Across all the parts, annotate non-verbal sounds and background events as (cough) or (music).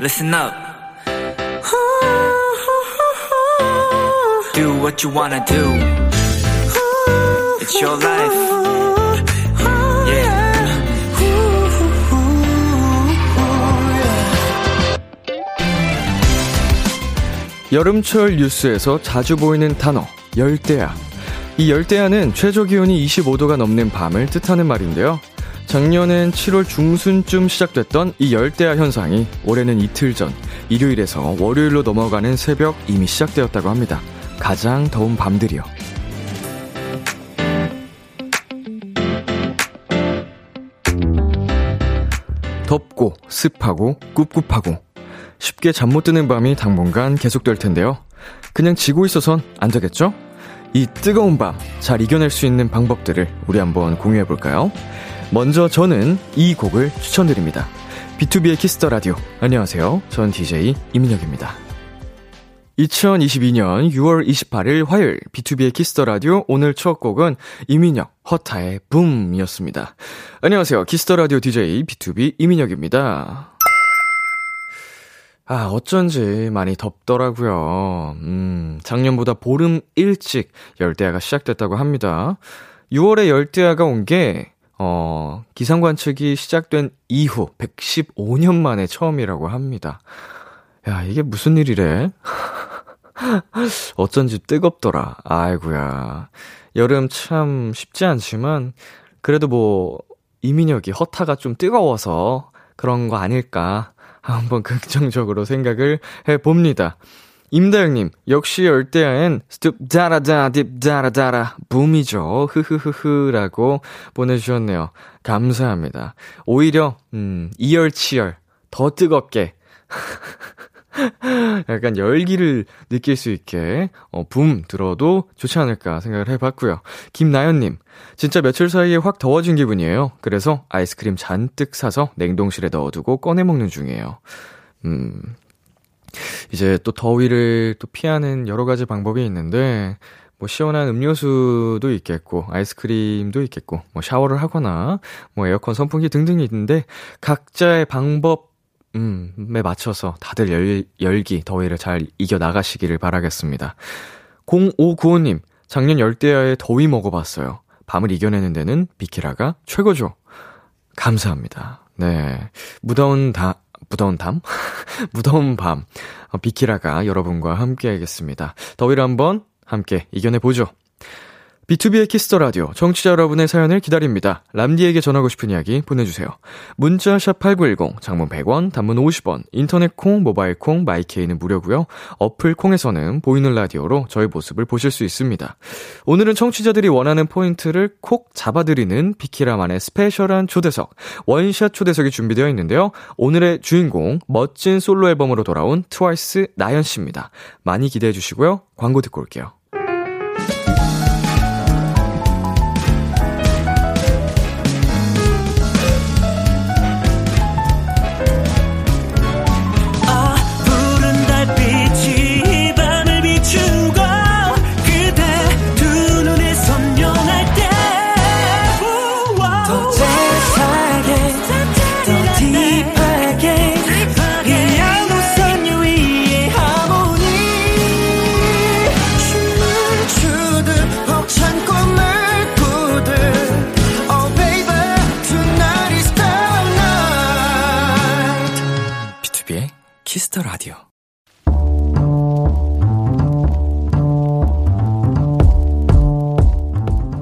listen up. Do what you wanna do. It's your life. Yeah. 여름철 뉴스에서 자주 보이는 단어, 열대야. 이 열대야는 최저 기온이 25도가 넘는 밤을 뜻하는 말인데요. 작년엔 7월 중순쯤 시작됐던 이 열대야 현상이 올해는 이틀 전 일요일에서 월요일로 넘어가는 새벽 이미 시작되었다고 합니다. 가장 더운 밤들이요. 덥고 습하고 꿉꿉하고 쉽게 잠 못 드는 밤이 당분간 계속될 텐데요. 그냥 지고 있어선 안 되겠죠? 이 뜨거운 밤 잘 이겨낼 수 있는 방법들을 우리 한번 공유해 볼까요? 먼저 저는 이 곡을 추천드립니다. 비투비의 Kiss the Radio. 안녕하세요. 전 DJ 이민혁입니다. 2022년 6월 28일 화요일 비투비의 Kiss the Radio 오늘 첫 곡은 이민혁 허타의 Boom이었습니다. 안녕하세요. Kiss the Radio DJ B2B 이민혁입니다. 아, 어쩐지 많이 덥더라고요. 음, 작년보다 보름 일찍 열대야가 시작됐다고 합니다. 6월에 열대야가 온 게, 어, 기상 관측이 시작된 이후 115년 만에 처음이라고 합니다. 야, 이게 무슨 일이래? (laughs) 어쩐지 뜨겁더라. 아이구야. 여름 참 쉽지 않지만, 그래도 뭐, 이민혁이 허타가 좀 뜨거워서 그런 거 아닐까. 한번 (laughs) 긍정적으로 생각을 해봅니다. 임다영님, 역시 열대야엔 스톱 다라다 딥 다라다라 붐이죠. 흐흐흐흐 라고 보내주셨네요. 감사합니다. 오히려 음 이열치열 더 뜨겁게 (laughs) 약간 열기를 느낄 수 있게, 어, 붐 들어도 좋지 않을까 생각을 해봤고요. 김나연님, 진짜 며칠 사이에 확 더워진 기분이에요. 그래서 아이스크림 잔뜩 사서 냉동실에 넣어두고 꺼내 먹는 중이에요. 음, 이제 또 더위를 또 피하는 여러 가지 방법이 있는데, 뭐 시원한 음료수도 있겠고 아이스크림도 있겠고 뭐 샤워를 하거나 뭐 에어컨 선풍기 등등이 있는데 각자의 방법 음,에 맞춰서 다들 열, 열기, 더위를 잘 이겨나가시기를 바라겠습니다. 0595님, 작년 열대야에 더위 먹어봤어요. 밤을 이겨내는 데는 비키라가 최고죠. 감사합니다. 네. 무더운 다, 무더운 담? (laughs) 무더운 밤. 어, 비키라가 여러분과 함께 하겠습니다. 더위를 한번 함께 이겨내보죠. B2B의 키스터 라디오 정치자 여러분의 사연을 기다립니다. 람디에게 전하고 싶은 이야기 보내주세요. 문자 샵 8910 장문 100원 단문 50원 인터넷 콩 모바일 콩 마이케이는 무료고요. 어플 콩에서는 보이는 라디오로 저희 모습을 보실 수 있습니다. 오늘은 청취자들이 원하는 포인트를 콕 잡아드리는 비키라만의 스페셜한 초대석 원샷 초대석이 준비되어 있는데요. 오늘의 주인공 멋진 솔로 앨범으로 돌아온 트와이스 나연 씨입니다. 많이 기대해 주시고요. 광고 듣고 올게요.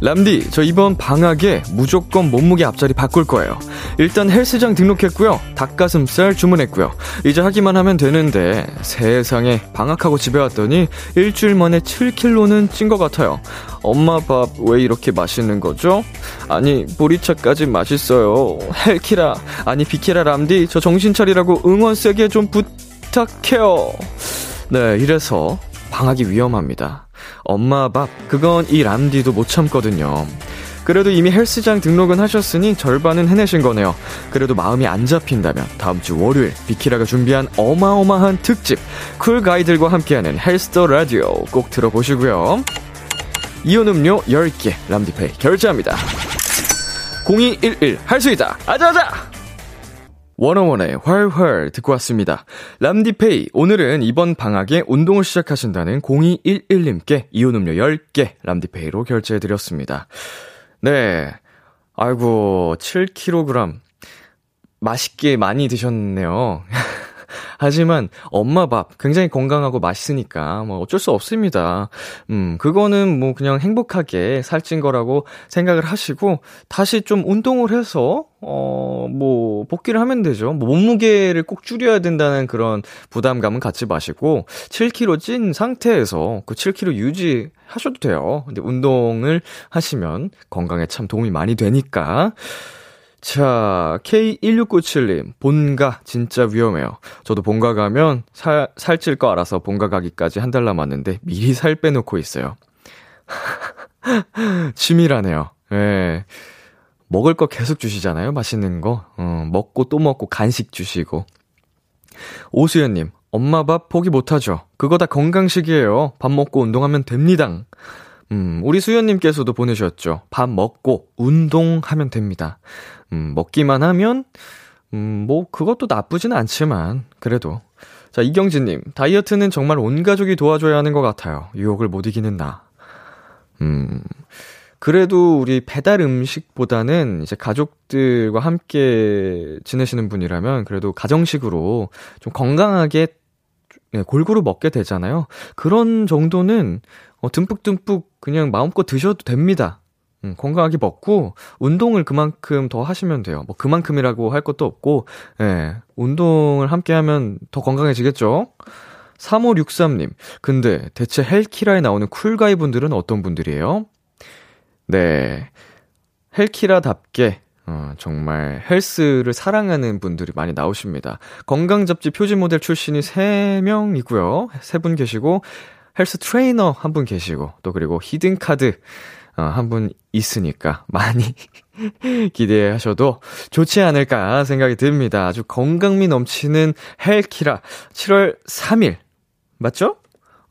람디, 저 이번 방학에 무조건 몸무게 앞자리 바꿀 거예요. 일단 헬스장 등록했고요. 닭가슴살 주문했고요. 이제 하기만 하면 되는데 세상에 방학하고 집에 왔더니 일주일 만에 7kg는 찐 것 같아요. 엄마 밥 왜 이렇게 맛있는 거죠? 아니 보리차까지 맛있어요. 헬키라 아니 비키라 람디 저 정신 차리라고 응원 세게 좀 부탁해요. 네 이래서 방학이 위험합니다. 엄마 밥, 그건 이 람디도 못 참거든요. 그래도 이미 헬스장 등록은 하셨으니 절반은 해내신 거네요. 그래도 마음이 안 잡힌다면 다음 주 월요일 비키라가 준비한 어마어마한 특집 cool guy들과 함께하는 Health the Radio 꼭 들어보시고요. 이온 음료 10개 람디페이 결제합니다. 0211 할 수 있다. 아자아자! 워너원의 활활 듣고 왔습니다. 람디페이, 오늘은 이번 방학에 운동을 시작하신다는 0211님께 이온음료 10개 람디페이로 결제해드렸습니다. 네. 아이고, 7kg. 맛있게 많이 드셨네요. 하지만 엄마 밥 굉장히 건강하고 맛있으니까 뭐 어쩔 수 없습니다. 음, 그거는 뭐 그냥 행복하게 살찐 거라고 생각을 하시고 다시 좀 운동을 해서 어, 뭐 복귀를 하면 되죠. 뭐 몸무게를 꼭 줄여야 된다는 그런 부담감은 갖지 마시고 7kg 찐 상태에서 그 7kg 유지하셔도 돼요. 근데 운동을 하시면 건강에 참 도움이 많이 되니까 자, K1697님, 본가 진짜 위험해요. 저도 본가 가면 살, 살찔 거 알아서 본가 가기까지 한 달 남았는데 미리 살 빼놓고 있어요. (laughs) 치밀하네요. 예. 먹을 거 계속 주시잖아요. 맛있는 거. 어, 먹고 또 먹고 간식 주시고. 오수연님, 엄마 밥 포기 못하죠. 그거 다 건강식이에요. 밥 먹고 운동하면 됩니다. 음, 우리 수연님께서도 보내주셨죠. 밥 먹고 운동하면 됩니다. 음, 먹기만 하면, 음, 뭐, 그것도 나쁘진 않지만, 그래도. 자, 이경진님, 다이어트는 정말 온 가족이 도와줘야 하는 것 같아요. 유혹을 못 이기는 나. 음, 그래도 우리 배달 음식보다는 이제 가족들과 함께 지내시는 분이라면 그래도 가정식으로 좀 건강하게 네, 골고루 먹게 되잖아요. 그런 정도는 어, 듬뿍듬뿍 그냥 마음껏 드셔도 됩니다. 음, 건강하게 먹고 운동을 그만큼 더 하시면 돼요. 뭐 그만큼이라고 할 것도 없고 예. 운동을 함께 하면 더 건강해지겠죠? 3563님. 근데 대체 헬키라에 나오는 쿨가이 분들은 어떤 분들이에요? 네. 헬키라답게 어, 정말 헬스를 사랑하는 분들이 많이 나오십니다. 건강 잡지 표지 모델 출신이 3명이고요. 3분 계시고 헬스 트레이너 한 분 계시고 또 그리고 히든 카드 어, 한 분 있으니까 많이 (laughs) 기대하셔도 좋지 않을까 생각이 듭니다. 아주 건강미 넘치는 헬키라 7월 3일 맞죠?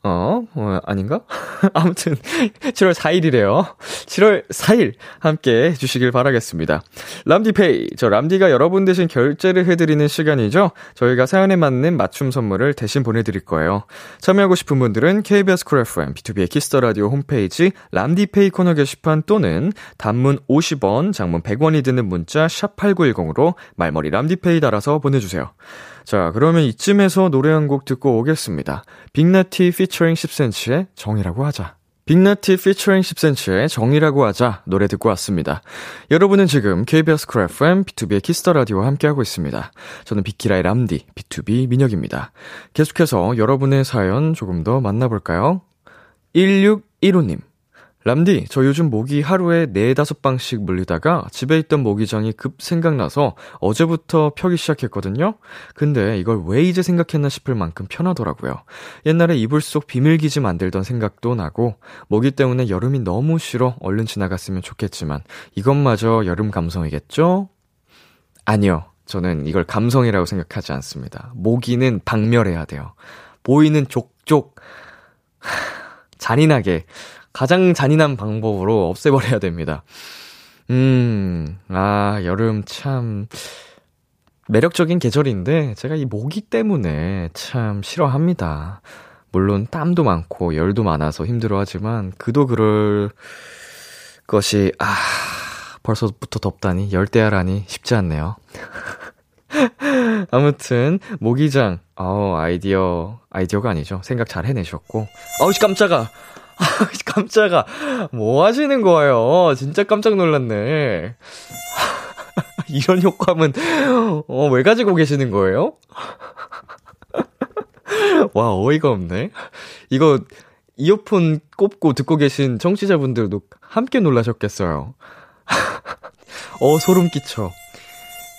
어, 어 아닌가? (laughs) 아무튼 7월 4일이래요. 7월 4일 함께 해주시길 바라겠습니다. 람디페이, 저 람디가 여러분 대신 결제를 해드리는 시간이죠. 저희가 사연에 맞는 맞춤 선물을 대신 보내드릴 거예요. 참여하고 싶은 분들은 KBS 쿨 FM, B2B의 키스터 라디오 홈페이지 람디페이 코너 게시판 또는 단문 50원, 장문 100원이 드는 문자 샵 8910으로 말머리 람디페이 달아서 보내주세요. 자, 그러면 이쯤에서 노래 한 곡 듣고 오겠습니다. 빅나티 피처링 10cm의 정이라고 하자. 빅나티 피처링 10cm의 정이라고 하자 노래 듣고 왔습니다. 여러분은 지금 KBS 쿨 FM B2B의 키스터 라디오와 함께하고 있습니다. 저는 비키라의 람디 BTOB 민혁입니다. 계속해서 여러분의 사연 조금 더 만나볼까요? 1615님 람디, 저 요즘 모기 하루에 4, 5방씩 물리다가 집에 있던 모기장이 급 생각나서 어제부터 펴기 시작했거든요? 근데 이걸 왜 이제 생각했나 싶을 만큼 편하더라고요. 옛날에 이불 속 비밀기지 만들던 생각도 나고, 모기 때문에 여름이 너무 싫어 얼른 지나갔으면 좋겠지만, 이것마저 여름 감성이겠죠? 아니요. 저는 이걸 감성이라고 생각하지 않습니다. 모기는 박멸해야 돼요. 보이는 족족, 잔인하게, 가장 잔인한 방법으로 없애버려야 됩니다. 음, 아, 여름 참, 매력적인 계절인데, 제가 이 모기 때문에 참 싫어합니다. 물론 땀도 많고 열도 많아서 힘들어 하지만, 그도 그럴 것이, 아, 벌써부터 덥다니, 열대야라니 쉽지 않네요. (laughs) 아무튼, 모기장, 어 아이디어, 아이디어가 아니죠. 생각 잘 해내셨고, 어우, 깜짝아! 아, (laughs) 깜짝아. 뭐 하시는 거예요? 진짜 깜짝 놀랐네. (laughs) 이런 효과음은, 어, 왜 가지고 계시는 거예요? (laughs) 와, 어이가 없네. 이거, 이어폰 꼽고 듣고 계신 청취자분들도 함께 놀라셨겠어요. 어, 소름 끼쳐.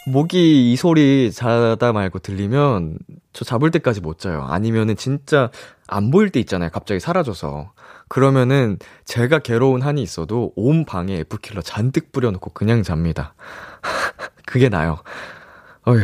모기 이 소리 자다 말고 들리면 저 잡을 때까지 못 자요. 아니면은 진짜 안 보일 때 있잖아요. 갑자기 사라져서. 그러면은 제가 괴로운 한이 있어도 온 방에 F킬러 잔뜩 뿌려놓고 그냥 잡니다. (laughs) 그게 나요. 어휴.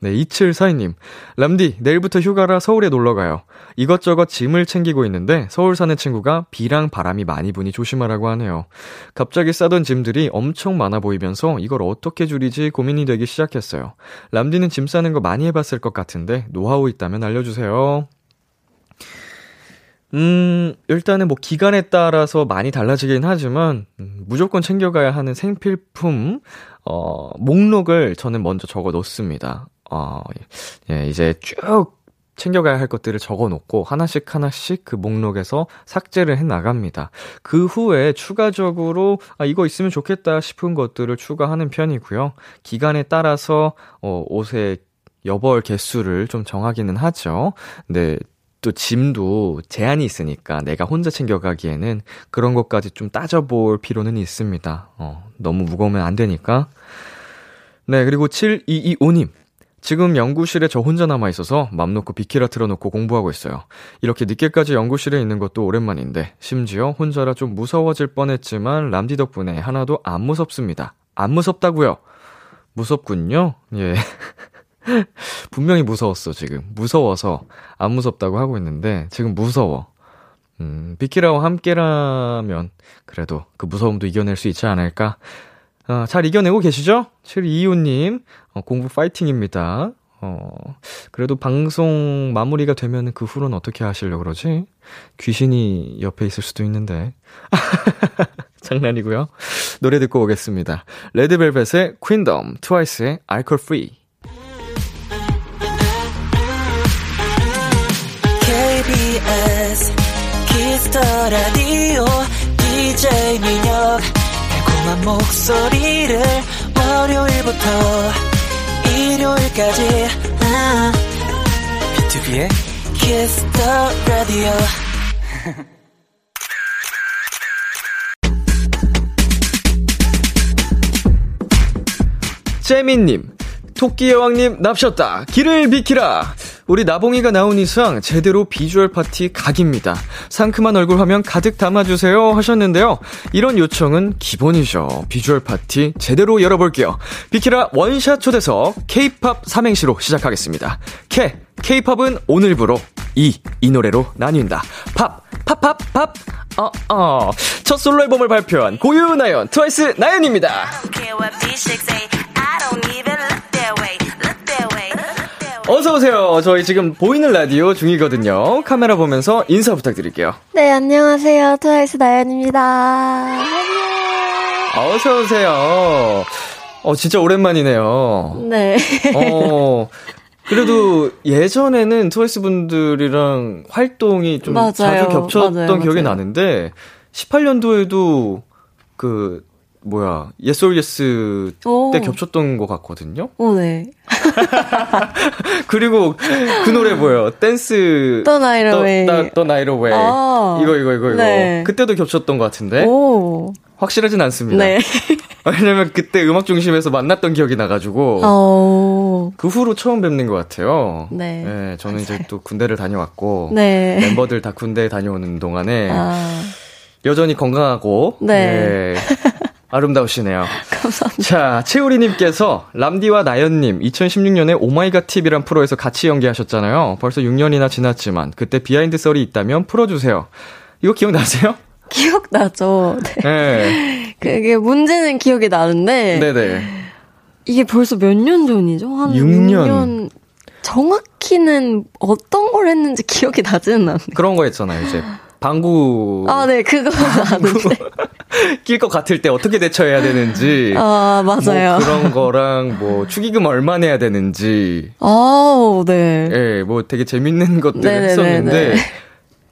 네, 2742님. 람디, 내일부터 휴가라 서울에 놀러 가요. 이것저것 짐을 챙기고 있는데 서울 사는 친구가 비랑 바람이 많이 부니 조심하라고 하네요. 갑자기 싸던 짐들이 엄청 많아 보이면서 이걸 어떻게 줄이지 고민이 되기 시작했어요. 람디는 짐 싸는 거 많이 해봤을 것 같은데 노하우 있다면 알려주세요. 음, 일단은 뭐 기간에 따라서 많이 달라지긴 하지만, 음, 무조건 챙겨가야 하는 생필품, 어, 목록을 저는 먼저 적어 놓습니다. 어, 예, 이제 쭉 챙겨가야 할 것들을 적어 놓고 하나씩 하나씩 그 목록에서 삭제를 해 나갑니다. 그 후에 추가적으로 아, 이거 있으면 좋겠다 싶은 것들을 추가하는 편이고요. 기간에 따라서 어, 옷의 여벌 개수를 좀 정하기는 하죠. 네. 또 짐도 제한이 있으니까 내가 혼자 챙겨가기에는 그런 것까지 좀 따져볼 필요는 있습니다. 어, 너무 무거우면 안 되니까. 네, 그리고 7225님. 지금 연구실에 저 혼자 남아 있어서 맘 놓고 비키라 틀어놓고 공부하고 있어요. 이렇게 늦게까지 연구실에 있는 것도 오랜만인데 심지어 혼자라 좀 무서워질 뻔했지만 람디 덕분에 하나도 안 무섭습니다. 안 무섭다고요? 무섭군요. 예. (laughs) 분명히 무서웠어 지금. 무서워서 안 무섭다고 하고 있는데 지금 무서워. 음, 비키라와 함께라면 그래도 그 무서움도 이겨낼 수 있지 않을까? 어, 잘 이겨내고 계시죠? 7225님, 어, 공부 파이팅입니다. 어, 그래도 방송 마무리가 되면 그 후로는 어떻게 하시려고 그러지? 귀신이 옆에 있을 수도 있는데. (laughs) 장난이고요. 노래 듣고 오겠습니다. 레드벨벳의 Queendom, 트와이스의 Alcohol-Free. KBS Kiss the Radio DJ 민혁 달콤한 목소리를 월요일부터 일요일까지 아. BTOB의 Kiss the Radio 재민님, 토끼 여왕님 납셨다. 길을 비키라. 우리 나봉이가 나온 이상 제대로 비주얼 파티 각입니다. 상큼한 얼굴 화면 가득 담아주세요 하셨는데요. 이런 요청은 기본이죠. 비주얼 파티 제대로 열어볼게요. 비키라 원샷 초대석 K-팝 삼행시로 시작하겠습니다. K, K-팝은 오늘부로 이, 이 노래로 나뉜다. 팝, 팝, 팝, 팝. 어, 어. 첫 솔로 앨범을 발표한 고유나연, 트와이스 나연입니다. 어서오세요. 저희 지금 보이는 라디오 중이거든요. 카메라 보면서 인사 부탁드릴게요. 네, 안녕하세요. 트와이스 나연입니다. 어서오세요. 어, 진짜 오랜만이네요. 네. 어, 그래도 예전에는 트와이스 분들이랑 활동이 좀 맞아요. 자주 겹쳤던 맞아요, 기억이 맞아요. 나는데, 18년도에도 그, 뭐야, Yes or Yes 오. 때 겹쳤던 것 같거든요? 오, 네. (laughs) 그리고 그 노래 뭐예요? Dance the Night Away. the, the Night Away. 아. 이거, 이거, 이거, 이거. 네. 그때도 겹쳤던 것 같은데. 오. 확실하진 않습니다. 네. (laughs) 왜냐면 그때 음악 중심에서 만났던 기억이 나가지고. 어. 그 후로 처음 뵙는 것 같아요. 네. 저는 이제 또 군대를 다녀왔고. 네. 멤버들 다 군대에 다녀오는 동안에. 아. 여전히 건강하고. 네. 네. 아름다우시네요. (laughs) 감사합니다. 자, 채우리님께서 람디와 나연님 2016년에 Oh My God TV란 프로에서 같이 연기하셨잖아요. 벌써 6년이나 지났지만 그때 비하인드 썰이 있다면 풀어주세요. 이거 기억나세요? (laughs) 기억나죠? 네. 네. 그게 문제는 기억이 나는데. 네네. 이게 벌써 몇 년 전이죠? 한 6년. 6년. 정확히는 어떤 걸 했는지 기억이 나지는 않네요. 그런 거 했잖아요. 이제 방구 아, 네, 그거. (laughs) (laughs) 낄것 같을 때 어떻게 대처해야 되는지. 아, 맞아요. 뭐 그런 거랑 뭐 축의금 얼마 내야 되는지. 아우, 네. 예, 뭐 되게 재밌는 것들을 네네네네. 했었는데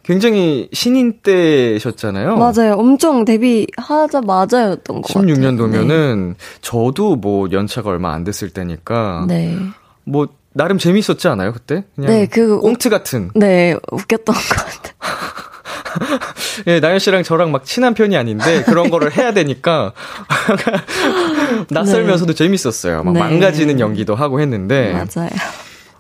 굉장히 신인 때셨잖아요. 맞아요. 엄청 데뷔하자마자였던 것 같아요. 16년도면은 저도 뭐 연차가 얼마 안 됐을 때니까 네. 뭐 나름 재밌었지 않아요 그때? 그냥 네, 그 꽁트 같은. 네, 웃겼던 것 같아요. (laughs) 예, 나연 씨랑 저랑 막 친한 편이 아닌데 그런 거를 해야 되니까 (laughs) 낯설면서도 네. 재밌었어요. 막 네. 망가지는 연기도 하고 했는데. 맞아요.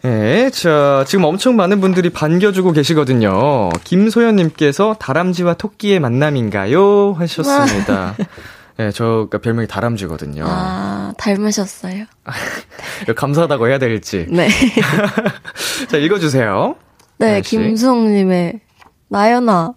네, 자, 지금 엄청 많은 분들이 반겨주고 계시거든요. 김소연님께서 다람쥐와 토끼의 만남인가요? 하셨습니다. 네, 저 그러니까 별명이 다람쥐거든요. 아, 닮으셨어요. (laughs) 감사하다고 해야 될지. 네. 자, 읽어주세요. 네, 김수홍님의 나연아.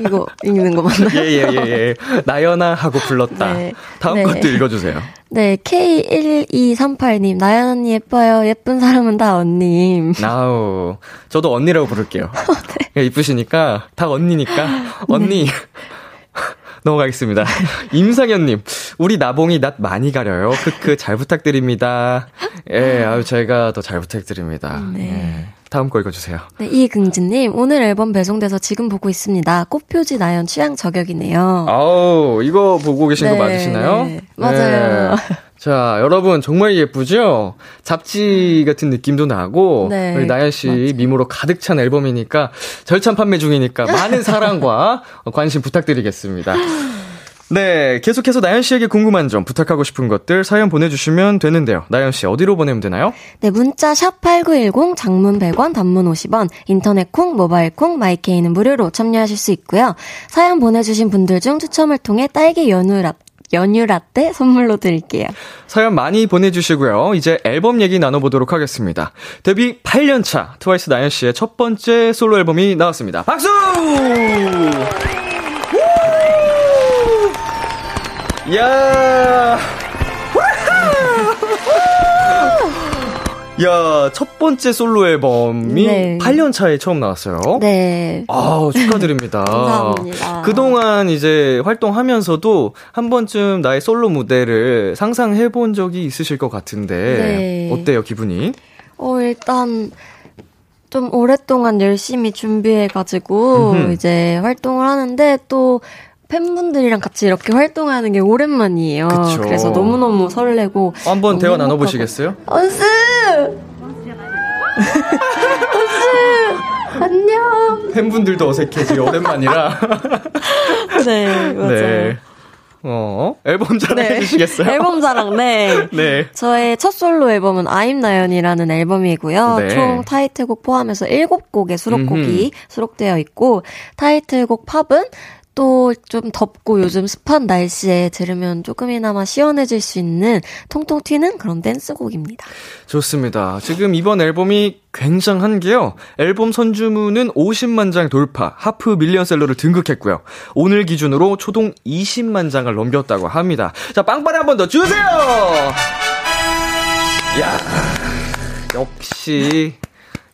이거 읽는 거 맞나요? 예, 예, 예, 예. 나연아 하고 불렀다. 네. 다음 네. 것도 읽어주세요. 네, K1238님, 나연 언니 예뻐요. 예쁜 사람은 다 언님. 나우. 저도 언니라고 부를게요. (laughs) 네. 이쁘시니까, 다 언니니까, 언니. 네. (laughs) 넘어가겠습니다. 임상현님, 우리 나봉이 낯 많이 가려요. 크크, 잘 부탁드립니다. 예, 아유, 제가 더 잘 부탁드립니다. 네. 예. 다음 거 읽어주세요. 네, 이긍진님, 오늘 앨범 배송돼서 지금 보고 있습니다. 꽃표지 나연 취향 저격이네요. 아우, 이거 보고 계신 네, 거 맞으시나요? 네, 맞아요. 네. 자, 여러분 정말 예쁘죠? 잡지 같은 느낌도 나고 네, 우리 나연 씨 맞아요. 미모로 가득 찬 앨범이니까 절찬 판매 중이니까 많은 (laughs) 사랑과 관심 부탁드리겠습니다. 네, 계속해서 나연 씨에게 궁금한 점, 부탁하고 싶은 것들 사연 보내주시면 되는데요. 나연 씨 어디로 보내면 되나요? 네, 문자 샵 #8910 장문 100원, 단문 50원, 인터넷 콩, 모바일 콩, 마이케이는 무료로 참여하실 수 있고요. 사연 보내주신 분들 중 추첨을 통해 딸기 연유 라 연유 라떼 선물로 드릴게요. 사연 많이 보내주시고요. 이제 앨범 얘기 나눠보도록 하겠습니다. 데뷔 8년차 트와이스 나연 씨의 첫 번째 솔로 앨범이 나왔습니다. 박수! 야! 야, 첫 번째 솔로 앨범이 네. 8년 차에 처음 나왔어요. 네. 아, 축하드립니다. (laughs) 감사합니다. 그동안 이제 활동하면서도 한 번쯤 나의 솔로 무대를 상상해 본 적이 있으실 것 같은데 네. 어때요, 기분이? 어, 일단 좀 오랫동안 열심히 준비해 가지고 이제 활동을 하는데 또 팬분들이랑 같이 이렇게 활동하는 게 오랜만이에요. 그쵸. 그래서 너무너무 설레고. 한번 대화 나눠 보시겠어요? 언스! 언스! 안녕! 팬분들도 어색해지 오랜만이라. (laughs) 네, 맞아요. 네. 어, 앨범 자랑 네. 해주시겠어요? 앨범 자랑, 네. (laughs) 네. 저의 첫 솔로 앨범은 아임 나연이라는 앨범이고요. 네. 총 타이틀곡 포함해서 7곡의 수록곡이 음흠. 수록되어 있고, 타이틀곡 팝은 또 좀 덥고 요즘 습한 날씨에 들으면 조금이나마 시원해질 수 있는 통통 튀는 그런 댄스곡입니다. 좋습니다. 지금 이번 앨범이 굉장한 게요. 앨범 선주문은 50만 장 돌파, 하프 밀리언셀러를 등극했고요. 오늘 기준으로 초동 20만 장을 넘겼다고 합니다. 자, 빵빠레 한 번 더 주세요! 야 역시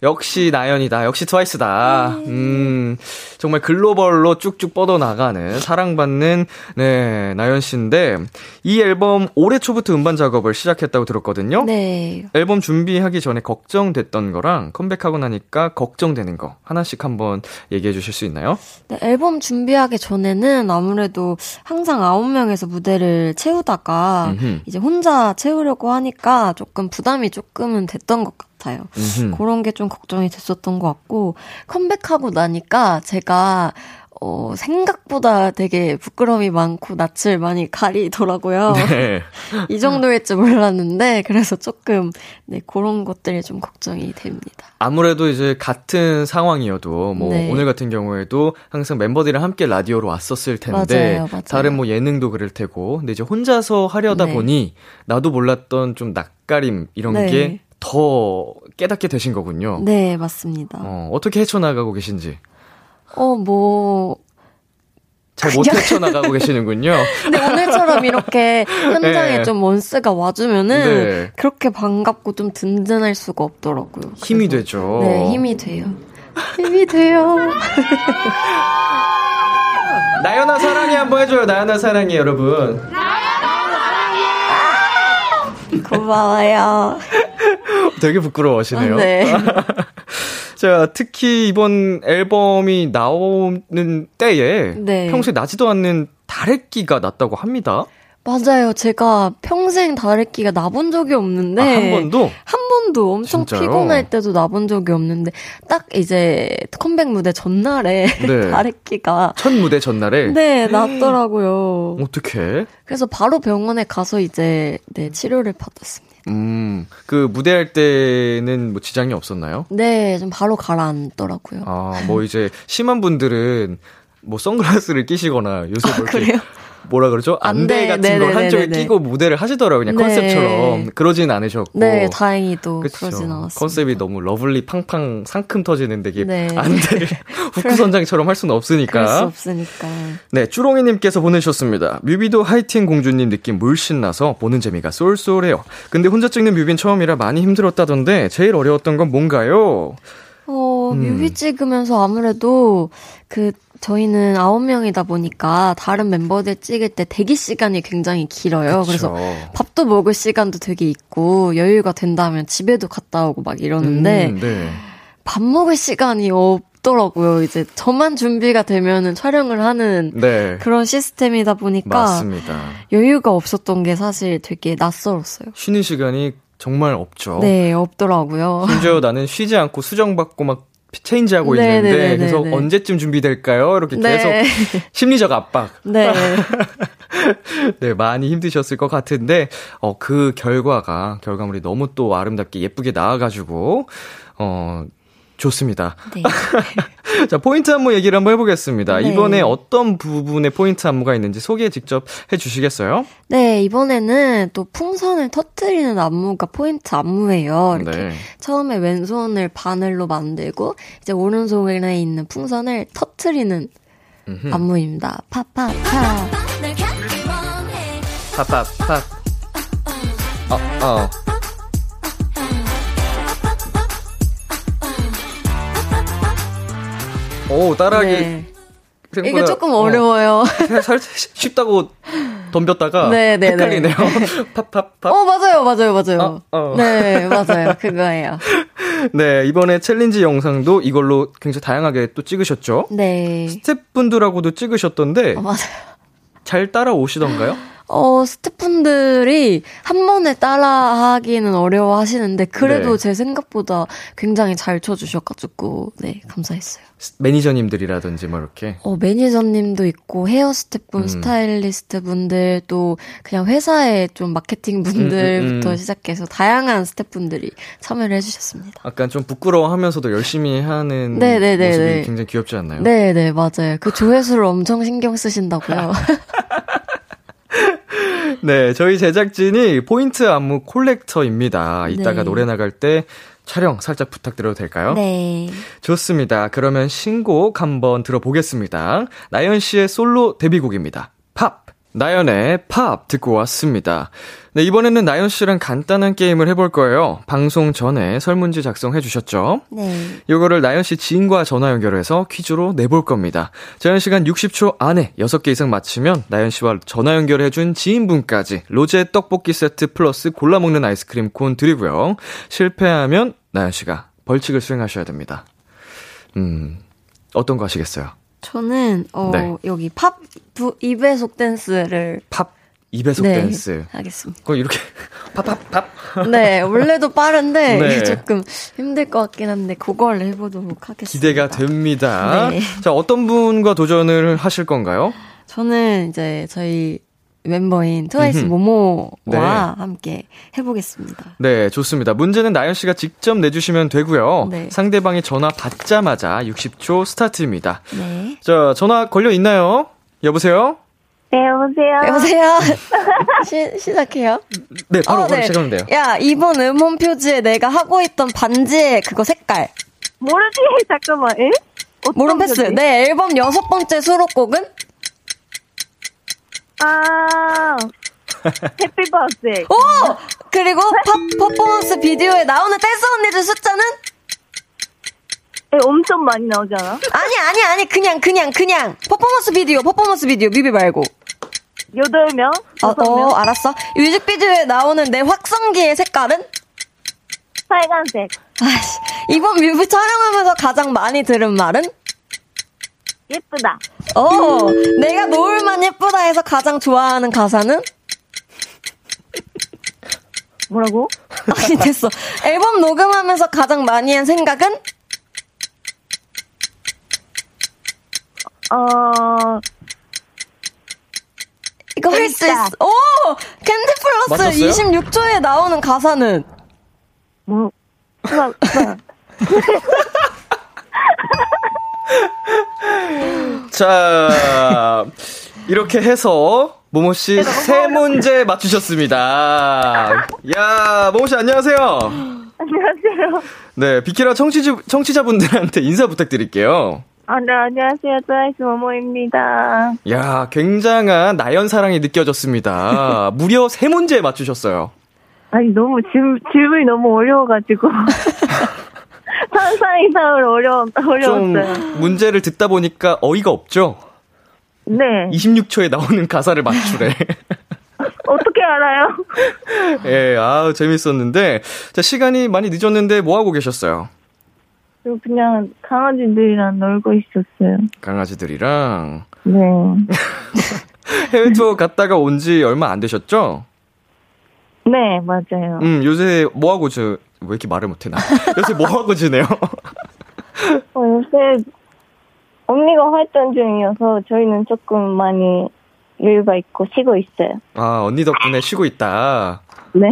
역시 나연이다. 역시 트와이스다. 네. 음, 정말 글로벌로 쭉쭉 뻗어나가는 사랑받는, 네, 나연 씨인데, 이 앨범 올해 초부터 음반 작업을 시작했다고 들었거든요. 네. 앨범 준비하기 전에 걱정됐던 거랑 컴백하고 나니까 걱정되는 거 하나씩 한번 얘기해 주실 수 있나요? 네, 앨범 준비하기 전에는 아무래도 항상 9명에서 무대를 채우다가 음흠. 이제 혼자 채우려고 하니까 조금 부담이 조금은 됐던 것 같아요. 같아요. 음흠. 그런 게 좀 걱정이 됐었던 것 같고 컴백하고 나니까 제가 어, 생각보다 되게 부끄러움이 많고 낯을 많이 가리더라고요. 네. (laughs) 이 정도일 줄 몰랐는데, 그래서 조금, 네, 그런 것들이 좀 걱정이 됩니다. 아무래도 이제 같은 상황이어도, 뭐, 네. 오늘 같은 경우에도 항상 멤버들이랑 함께 라디오로 왔었을 텐데, 맞아요, 맞아요. 다른 뭐 예능도 그럴 테고, 근데 이제 혼자서 하려다 네. 보니, 나도 몰랐던 좀 낯가림, 이런 네. 게 더 깨닫게 되신 거군요. 네, 맞습니다. 어, 어떻게 헤쳐나가고 계신지. 어, 뭐. 잘못 헤쳐나가고 계시는군요. 근데 (laughs) 오늘처럼 이렇게 현장에 네. 좀 원스가 와주면은 네. 그렇게 반갑고 좀 든든할 수가 없더라고요. 힘이 되죠. 네, 힘이 돼요. 힘이 돼요. (laughs) 나연아 사랑해 한번 해줘요. 나연아 사랑해 여러분. 고마워요. (laughs) 되게 부끄러워하시네요. 네. (laughs) 자, 특히 이번 앨범이 나오는 때에 네. 평소에 나지도 않는 다래끼가 났다고 합니다. 맞아요. 제가 평생 다래끼가 나본 적이 없는데 아, 한 번도 한 번도 엄청 진짜요? 피곤할 때도 나본 적이 없는데 딱 이제 컴백 무대 전날에 (laughs) 네. 다래끼가 첫 무대 전날에 네 났더라고요. 어떻게? 그래서 바로 병원에 가서 이제 네 치료를 받았습니다. 음, 그 무대할 때는 뭐 지장이 없었나요? 네, 좀 바로 가라앉더라고요. 아, 뭐 이제 심한 분들은 뭐 선글라스를 끼시거나 (laughs) 요새 뭐 이렇게 아, 뭐라 그러죠? 안대, 같은 네네네네네. 걸 한쪽에 끼고 무대를 하시더라고요. 그냥 네. 컨셉처럼. 그러진 않으셨고. 네, 다행히도 그쵸? 그러진 않았어요. 컨셉이 너무 lovely 팡팡 상큼 터지는데 이게 네. 안대를 (laughs) 후크 선장처럼 할 수는 없으니까. 그럴 수 없으니까. 네, 쭈롱이 님께서 보내주셨습니다. 뮤비도 하이틴 공주님 느낌 물씬 나서 보는 재미가 쏠쏠해요. 근데 혼자 찍는 뮤비는 처음이라 많이 힘들었다던데 제일 어려웠던 건 뭔가요? 어, 음. 뮤비 찍으면서 아무래도 그 저희는 아홉 명이다 보니까 다른 멤버들 찍을 때 대기 시간이 굉장히 길어요. 그쵸. 그래서 밥도 먹을 시간도 되게 있고 여유가 된다면 집에도 갔다 오고 막 이러는데 음, 네. 밥 먹을 시간이 없더라고요. 이제 저만 준비가 되면은 촬영을 하는 네. 그런 시스템이다 보니까 맞습니다. 여유가 없었던 게 사실 되게 낯설었어요. 쉬는 시간이 정말 없죠. 네, 없더라고요. 심지어 (laughs) 나는 쉬지 않고 수정받고 막 체인지하고 네네네네네. 있는데 그래서 언제쯤 준비될까요? 이렇게 네. 계속 심리적 압박. 네. (laughs) 네, 많이 힘드셨을 것 같은데 어 그 결과가 결과물이 너무 또 아름답게 예쁘게 나와 가지고 어 좋습니다. 네. (laughs) 자, 포인트 안무 얘기를 한번 해보겠습니다. 네. 이번에 어떤 부분에 포인트 안무가 있는지 소개 직접 해주시겠어요? 네, 이번에는 또 풍선을 터뜨리는 안무가 포인트 안무예요. 이렇게 네. 처음에 왼손을 바늘로 만들고 이제 오른손에 있는 풍선을 터뜨리는 음흠. 안무입니다. 파파파. 파파파. 어, 어. 오, 따라하기. 네. 이게 조금 어려워요. 어, 살 쉽다고 덤볐다가 네, 네, 네. 헷갈리네요. (laughs) Pop pop pop. 어 맞아요, 맞아요, 맞아요. 어, 어. 네, 맞아요, 그거예요. (laughs) 네, 이번에 챌린지 영상도 이걸로 굉장히 다양하게 또 찍으셨죠? 네. 스태프분들하고도 찍으셨던데. 어, 맞아요. 잘 따라오시던가요? 어, 스태프분들이 한 번에 따라하기는 어려워 하시는데, 그래도 네. 제 생각보다 굉장히 잘 쳐주셔가지고, 네, 감사했어요. 매니저님들이라든지 뭐 이렇게? 어, 매니저님도 있고, 헤어 스태프분, 음. 스타일리스트 분들, 또 그냥 회사의 좀 마케팅 분들부터 음, 음, 음. 시작해서 다양한 스태프분들이 참여를 해주셨습니다. 약간 좀 부끄러워하면서도 열심히 하는 네네네네. 네, 네, 모습이 네. 굉장히 귀엽지 않나요? 네네, 맞아요. 그 조회수를 엄청 신경 쓰신다고요. (laughs) 네, 저희 제작진이 포인트 안무 collector입니다. 이따가 네. 노래 나갈 때 촬영 살짝 부탁드려도 될까요? 네. 좋습니다. 그러면 신곡 한번 들어보겠습니다. 나연 씨의 솔로 데뷔곡입니다. 팝! 나연의 팝 듣고 왔습니다. 네, 이번에는 나연 씨랑 간단한 게임을 해볼 거예요. 방송 전에 설문지 작성해 주셨죠? 네. 요거를 나연 씨 지인과 전화 연결해서 퀴즈로 내볼 겁니다. 제한 시간 60초 안에 6개 이상 맞히면 나연 씨와 전화 연결해 준 지인분까지 로제 떡볶이 세트 플러스 골라 먹는 아이스크림 콘 드리고요. 실패하면 나연 씨가 벌칙을 수행하셔야 됩니다. 음, 어떤 거 하시겠어요? 저는 어 네. 여기 팝 2배속 댄스를 팝 2배속 네, 댄스 하겠습니다. 그 이렇게 (laughs) Pop pop pop. 네, 원래도 빠른데 (laughs) 네. 조금 힘들 것 같긴 한데 그걸 해보도록 하겠습니다. 기대가 됩니다. 네. 자, 어떤 분과 도전을 하실 건가요? 저는 이제 저희 멤버인 트와이스 모모와 네. 함께 해보겠습니다. 네, 좋습니다. 문제는 나연 씨가 직접 내주시면 되고요. 네. 상대방이 전화 받자마자 60초 스타트입니다. 네. 자, 전화 걸려 있나요? 여보세요? 네, 여보세요? 여보세요? (laughs) 시, 시작해요? 네, 바로, 어, 바로 네. 시작하면 돼요. 야, 이번 음원 표지에 내가 하고 있던 반지의 그거 색깔. 모르지? (laughs) 잠깐만, 에? 모른 패스. 네, 앨범 여섯 번째 수록곡은? 아, (laughs) Happy birthday. 오! 그리고 팝, 퍼포먼스 비디오에 나오는 댄스 언니들 숫자는? 네, 엄청 많이 나오잖아. 아니, 아니, 아니, 그냥, 그냥, 그냥. 퍼포먼스 비디오, 퍼포먼스 비디오, 뮤비 말고. 여덟 명? 어, 어, 알았어. 뮤직비디오에 나오는 내 확성기의 색깔은? 빨간색. 아씨, 이번 뮤비 촬영하면서 가장 많이 들은 말은? 예쁘다. 어, 내가 노을만 예쁘다 해서 가장 좋아하는 가사는? 뭐라고? (laughs) 아니, 됐어. 앨범 녹음하면서 가장 많이 한 생각은? 어, 이거 할 수 있어. 오! Candy floss 맞췄어요? 26초에 나오는 가사는? 뭐, 수박, 수박. (laughs) (laughs) (laughs) 자, 이렇게 해서 모모 씨 세 문제 맞추셨습니다. 야, 모모 씨 안녕하세요. 안녕하세요. 네, 비키라 청취자, 청취자분들한테 인사 부탁드릴게요. 아, 네, 안녕하세요. 트와이스 모모입니다. 야, 굉장한 나연 사랑이 느껴졌습니다. 무려 세 문제 맞추셨어요. 아니, 너무 질, 질문이 너무 어려워가지고. (laughs) 상상 이상으로 어려, 좀 어려웠어요. 문제를 듣다 보니까 어이가 없죠? 네. 26초에 나오는 가사를 맞추래. (laughs) 어떻게 알아요? (laughs) 예, 아 재밌었는데. 자, 시간이 많이 늦었는데 뭐 하고 계셨어요? 저 그냥 강아지들이랑 놀고 있었어요. 강아지들이랑 네. (laughs) 해외 투어 갔다가 온 지 얼마 안 되셨죠? 네, 맞아요. 음, 요새 뭐 하고 저, 왜 이렇게 말을 못해, 나. 요새 뭐 하고 지내요? (laughs) 어, 요새 언니가 활동 중이어서 저희는 조금 많이 여유가 있고 쉬고 있어요. 아, 언니 덕분에 쉬고 있다. 네.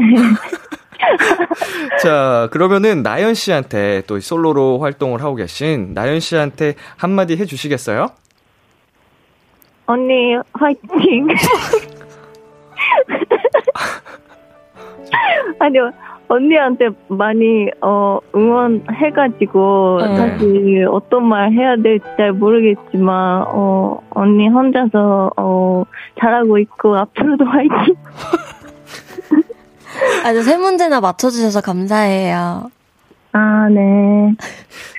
(laughs) 자, 그러면은 나연 씨한테 또 솔로로 활동을 하고 계신 나연 씨한테 한마디 해주시겠어요? 언니 화이팅. (laughs) 아니요. 언니한테 많이 어 응원해가지고 네. 사실 어떤 말 해야 될지 잘 모르겠지만 어 언니 혼자서 어 잘하고 있고 앞으로도 (laughs) 화이팅. 아주 세 문제나 맞춰주셔서 감사해요. 아 네.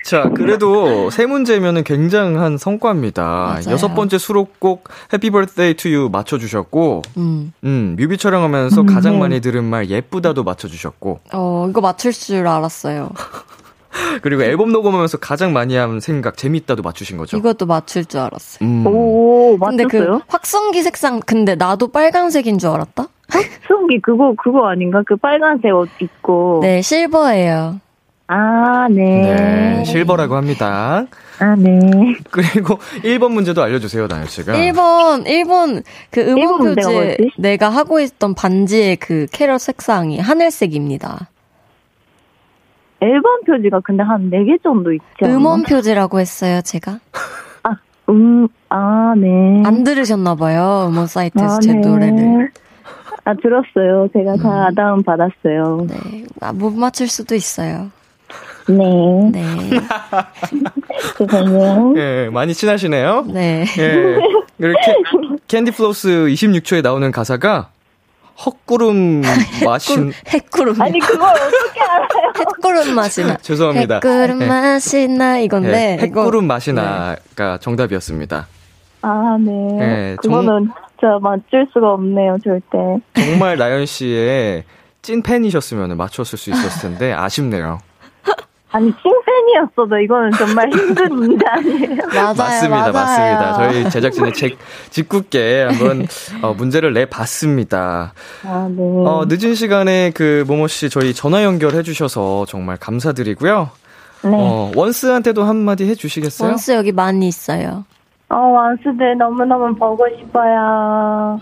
자, 그래도 세 문제면은 굉장한 성과입니다. 맞아요. 여섯 번째 수록곡 Happy Birthday to You 맞춰 주셨고, 음. 음, 뮤비 촬영하면서 음, 가장 네. 많이 들은 말 예쁘다도 맞춰 주셨고, 어, 이거 맞출 줄 알았어요. (laughs) 그리고 앨범 녹음하면서 가장 많이 한 생각 재밌다도 맞추신 거죠. 이것도 맞출 줄 알았어요. 음. 오 근데 그 맞췄어요? 확성기 색상, 근데 나도 빨간색인 줄 알았다? 수기 그거 그거 아닌가? 그 빨간색 옷 입고. 네, 실버예요. 아 네. 네, 실버라고 합니다. 아 네. 그리고 1번 문제도 알려주세요, 나연 씨가. 1번, 1번, 그 음원 표지? 내가 하고 있던 반지의 그 캐럿 색상이 하늘색입니다. 앨범 표지가 근데 한 4개 정도 있지 않나? 음원 표지라고 했어요, 제가. (laughs) 아, 음, 아, 네. 안 들으셨나봐요, 음원 사이트에서 아, 제 네. 노래를. 아, 들었어요. 제가 다 다운 받았어요. 네, 아, 못 맞출 수도 있어요. 네. 네, (laughs) 죄송해요. 예, 많이 친하시네요. 네. 예. 이렇게 Candy floss 26초에 나오는 가사가 헛구름 (laughs) 마신 핵구름. 아니, 그걸 어떻게 알아요? 핵구름 맛이나. (laughs) 죄송합니다. 핵구름 예. 맛이나 이건데. 예, 이거- 핵구름 맛이 나가 정답이었습니다. 아, 네. 네, 정- 그거는 진짜 맞출 수가 없네요, 절대. 정말 나연 씨의 찐 팬이셨으면 맞췄을 수 있었을 텐데 아쉽네요. 아니, 찐팬이었어도 이거는 정말 힘든 (laughs) 문제 아니에요? 맞아요, 맞습니다, 맞아요. 맞습니다. 저희 제작진이 제, 짓궂게 한번 어, 문제를 내 봤습니다. 아, 네. 어, 늦은 시간에 그 모모 씨 저희 전화 연결해 주셔서 정말 감사드리고요. 네. 어, 원스한테도 한마디 해주시겠어요? 원스 여기 많이 있어요. 어, 완수들 너무너무 보고 싶어요.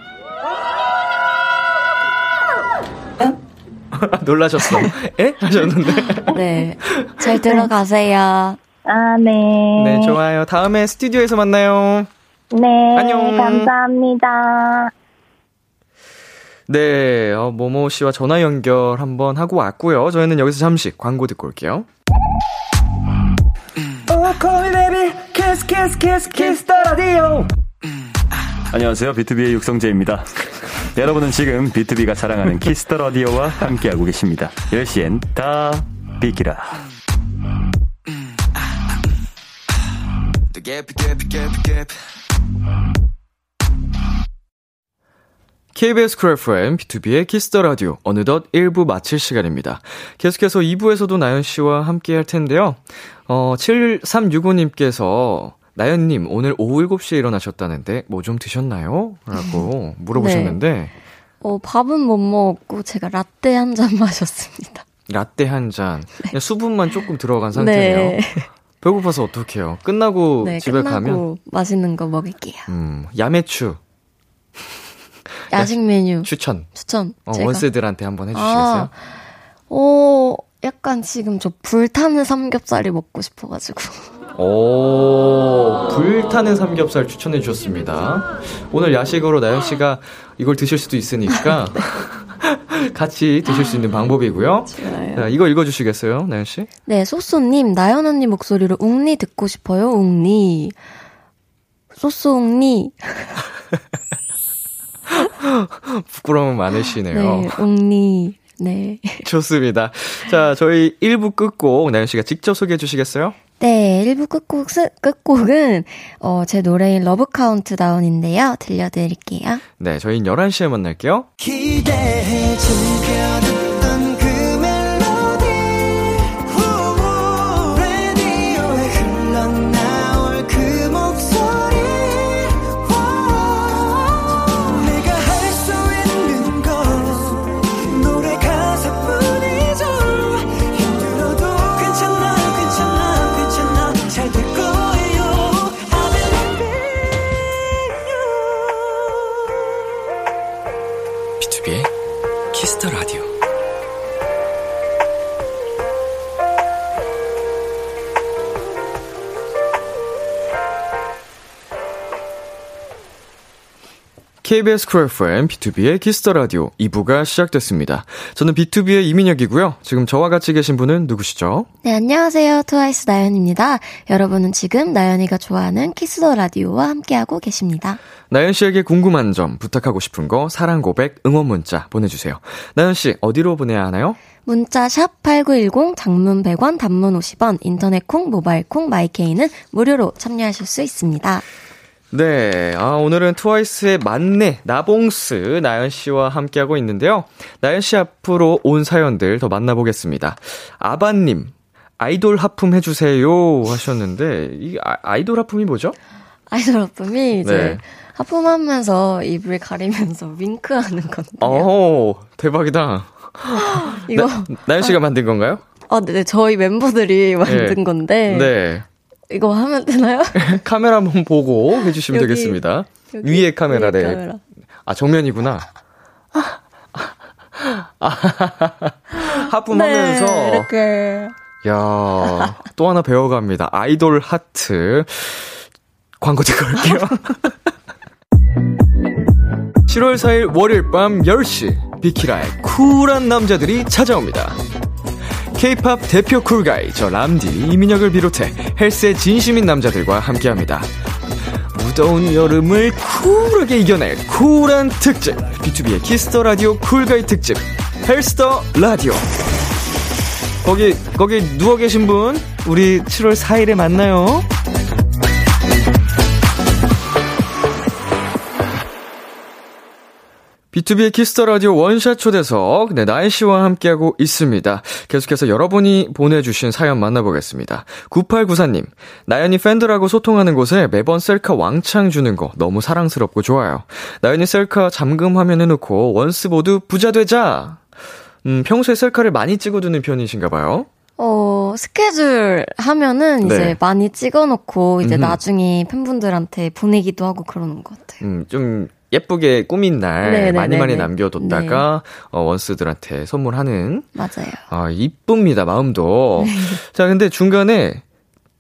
(laughs) 놀라셨어. 에? 하셨는데. (laughs) 네. 잘 들어가세요. 아, 네. 네, 좋아요. 다음에 스튜디오에서 만나요. 네. 안녕. 감사합니다. 네, 어, 모모 씨와 전화 연결 한번 하고 왔고요. 저희는 여기서 잠시 광고 듣고 올게요. 안녕하세요. 비투비의 육성재입니다. 여러분은 지금 비투비가 자랑하는 Kiss the Radio와 함께하고 계십니다. 10시엔 다 비키라. KBS 쿨 FM, B2B의 키스터 라디오, 어느덧 1부 마칠 시간입니다. 계속해서 2부에서도 나연 씨와 함께 할 텐데요. 어, 7365님께서, 나연님, 오늘 오후 7시에 일어나셨다는데, 뭐 좀 드셨나요? 라고 물어보셨는데, 어, 밥은 못 먹었고 제가 라떼 한 잔 (laughs) 마셨습니다. 라떼 한 잔. 네. 수분만 조금 들어간 상태네요. 네. 배고파서 어떡해요? 끝나고 네, 집에 끝나고 가면 맛있는 거 먹을게요. 음, 야매추. 야식 메뉴 추천. 추천. 어, 원스들한테 한번 해주시겠어요? 아, 어, 약간 지금 저 불타는 삼겹살이 먹고 싶어가지고. 오, 불타는 삼겹살 추천해 주셨습니다. 오늘 야식으로 나연 씨가 이걸 드실 수도 있으니까 (laughs) 같이 드실 수 있는 방법이고요. 자, 이거 읽어주시겠어요, 나연 씨? 네, 소소님, 나연 언니 목소리로 웅니 듣고 싶어요, 웅니. 소소 웅니. (laughs) 부끄러움 많으시네요. 네, 웅니. 네. 좋습니다. 자, 저희 1부 끝곡 나연 씨가 직접 소개해 주시겠어요? 네, 1부 끝곡, 끝곡은, 어, 제 노래인 러브 카운트다운인데요. 들려드릴게요. 네, 저희는 11시에 만날게요. 기대해 KBS 쿨 FM, B2B의 키스터 라디오 2부가 시작됐습니다. 저는 BTOB의 이민혁이고요. 지금 저와 같이 계신 분은 누구시죠? 네, 안녕하세요. 트와이스 나연입니다. 여러분은 지금 나연이가 좋아하는 Kiss the Radio와 함께하고 계십니다. 나연 씨에게 궁금한 점, 부탁하고 싶은 거, 사랑 고백, 응원 문자 보내 주세요. 나연 씨, 어디로 보내야 하나요? 문자 샵 8910, 장문 100원, 단문 50원, 인터넷 콩, 모바일 콩, my K는 무료로 참여하실 수 있습니다. 네, 아, 오늘은 트와이스의 만내, 나봉스, 나연씨와 함께하고 있는데요. 나연씨 앞으로 온 사연들 더 만나보겠습니다. 아바님, 아이돌 하품 해주세요 하셨는데, 이 아, 이돌 하품이 뭐죠? 아이돌 하품이 이제 네. 하품하면서 입을 가리면서 윙크하는 건데요. 오, 대박이다. (laughs) 이거 나, 연 씨가 만든 건가요? 아, 네, 저희 멤버들이 만든 네. 건데. 네. 이거 하면 되나요? (laughs) 카메라 한번 보고 해주시면 여기, 되겠습니다. 여기, 위에 카메라래. 위에 카메라. 아, 정면이구나. 아, (laughs) 하품하면서. 네, 이렇게. 야, 또 하나 배워갑니다. 아이돌 하트. 광고 듣고 올게요. 7월 4일 월요일 밤 10시 비키라의 쿨한 남자들이 찾아옵니다. K-팝 대표 cool guy 저 람디 이민혁을 비롯해 헬스에 진심인 남자들과 함께합니다. 무더운 여름을 쿨하게 이겨낼 쿨한 특집 B2B의 키스터 라디오 쿨가이 특집 헬스터 라디오 거기 거기 누워 계신 분 우리 7월 4일에 만나요. B2B의 키스터 라디오 원샷 초대석, 네, 나연 씨와 함께하고 있습니다. 계속해서 여러분이 보내주신 사연 만나보겠습니다. 9894님, 나연이 팬들하고 소통하는 곳에 매번 셀카 왕창 주는 거 너무 사랑스럽고 좋아요. 나연이 셀카 잠금 화면 해놓고 원스 모두 부자 되자! 음, 평소에 셀카를 많이 찍어두는 편이신가 봐요? 어, 스케줄 하면은 네. 이제 많이 찍어놓고 이제 음흠. 나중에 팬분들한테 보내기도 하고 그러는 것 같아요. 음, 좀 예쁘게 꾸민 날 네네네네. 많이 많이 남겨뒀다가 네. 어, 원스들한테 선물하는 맞아요. 아 이쁩니다 마음도. 네. 자 근데 중간에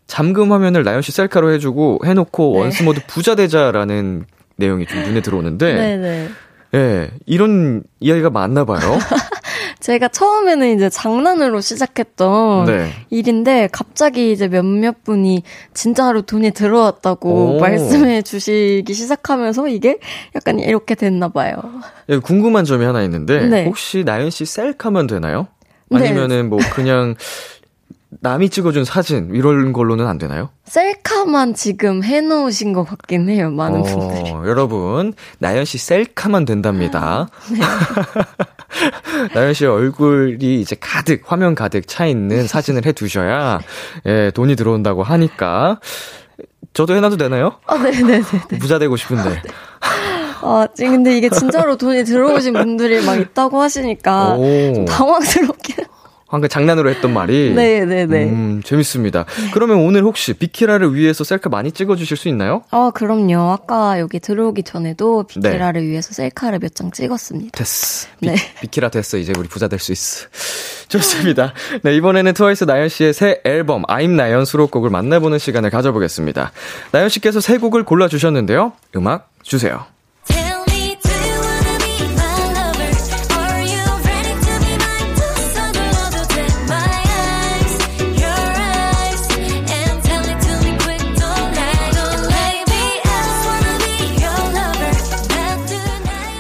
잠금 화면을 나연 씨 셀카로 해주고 해놓고 네. 원스 모드 부자 되자라는 내용이 좀 눈에 들어오는데. 네네. 예, 이런 이야기가 많나 봐요. (laughs) 제가 처음에는 이제 장난으로 시작했던 네. 일인데 갑자기 이제 몇몇 분이 진짜로 돈이 들어왔다고 오. 말씀해 주시기 시작하면서 이게 약간 이렇게 됐나 봐요. 예, 궁금한 점이 하나 있는데 네. 혹시 나연 씨 셀카면 되나요? 네. 아니면은 네. 뭐 그냥 남이 찍어준 사진 이런 걸로는 안 되나요? 셀카만 지금 해놓으신 것 같긴 해요, 많은 어, 분들이. (laughs) 여러분, 나연 씨 셀카만 된답니다. 네. (laughs) 나연 씨의 얼굴이 이제 가득, 화면 가득 차 있는 사진을 해두셔야, 예, 돈이 들어온다고 하니까. 저도 해놔도 되나요? 어, 네네네. 부자 되고 싶은데. 아, 근데 이게 진짜로 돈이 들어오신 분들이 막 있다고 하시니까 좀 당황스럽게. 방금 장난으로 했던 말이. 네네네. (laughs) 네, 네. 음, 재밌습니다. 그러면 오늘 혹시 비키라를 위해서 셀카 많이 찍어주실 수 있나요? 어, 그럼요. 아까 여기 들어오기 전에도 비키라를 네. 위해서 셀카를 몇 장 찍었습니다. 됐어. 비, 네. 비키라 됐어. 이제 우리 부자 될 수 있어. (laughs) 좋습니다. 네, 이번에는 트와이스 나연 씨의 새 앨범 I'm 나연 수록곡을 만나보는 시간을 가져보겠습니다. 나연 씨께서 새 곡을 골라주셨는데요. 음악 주세요.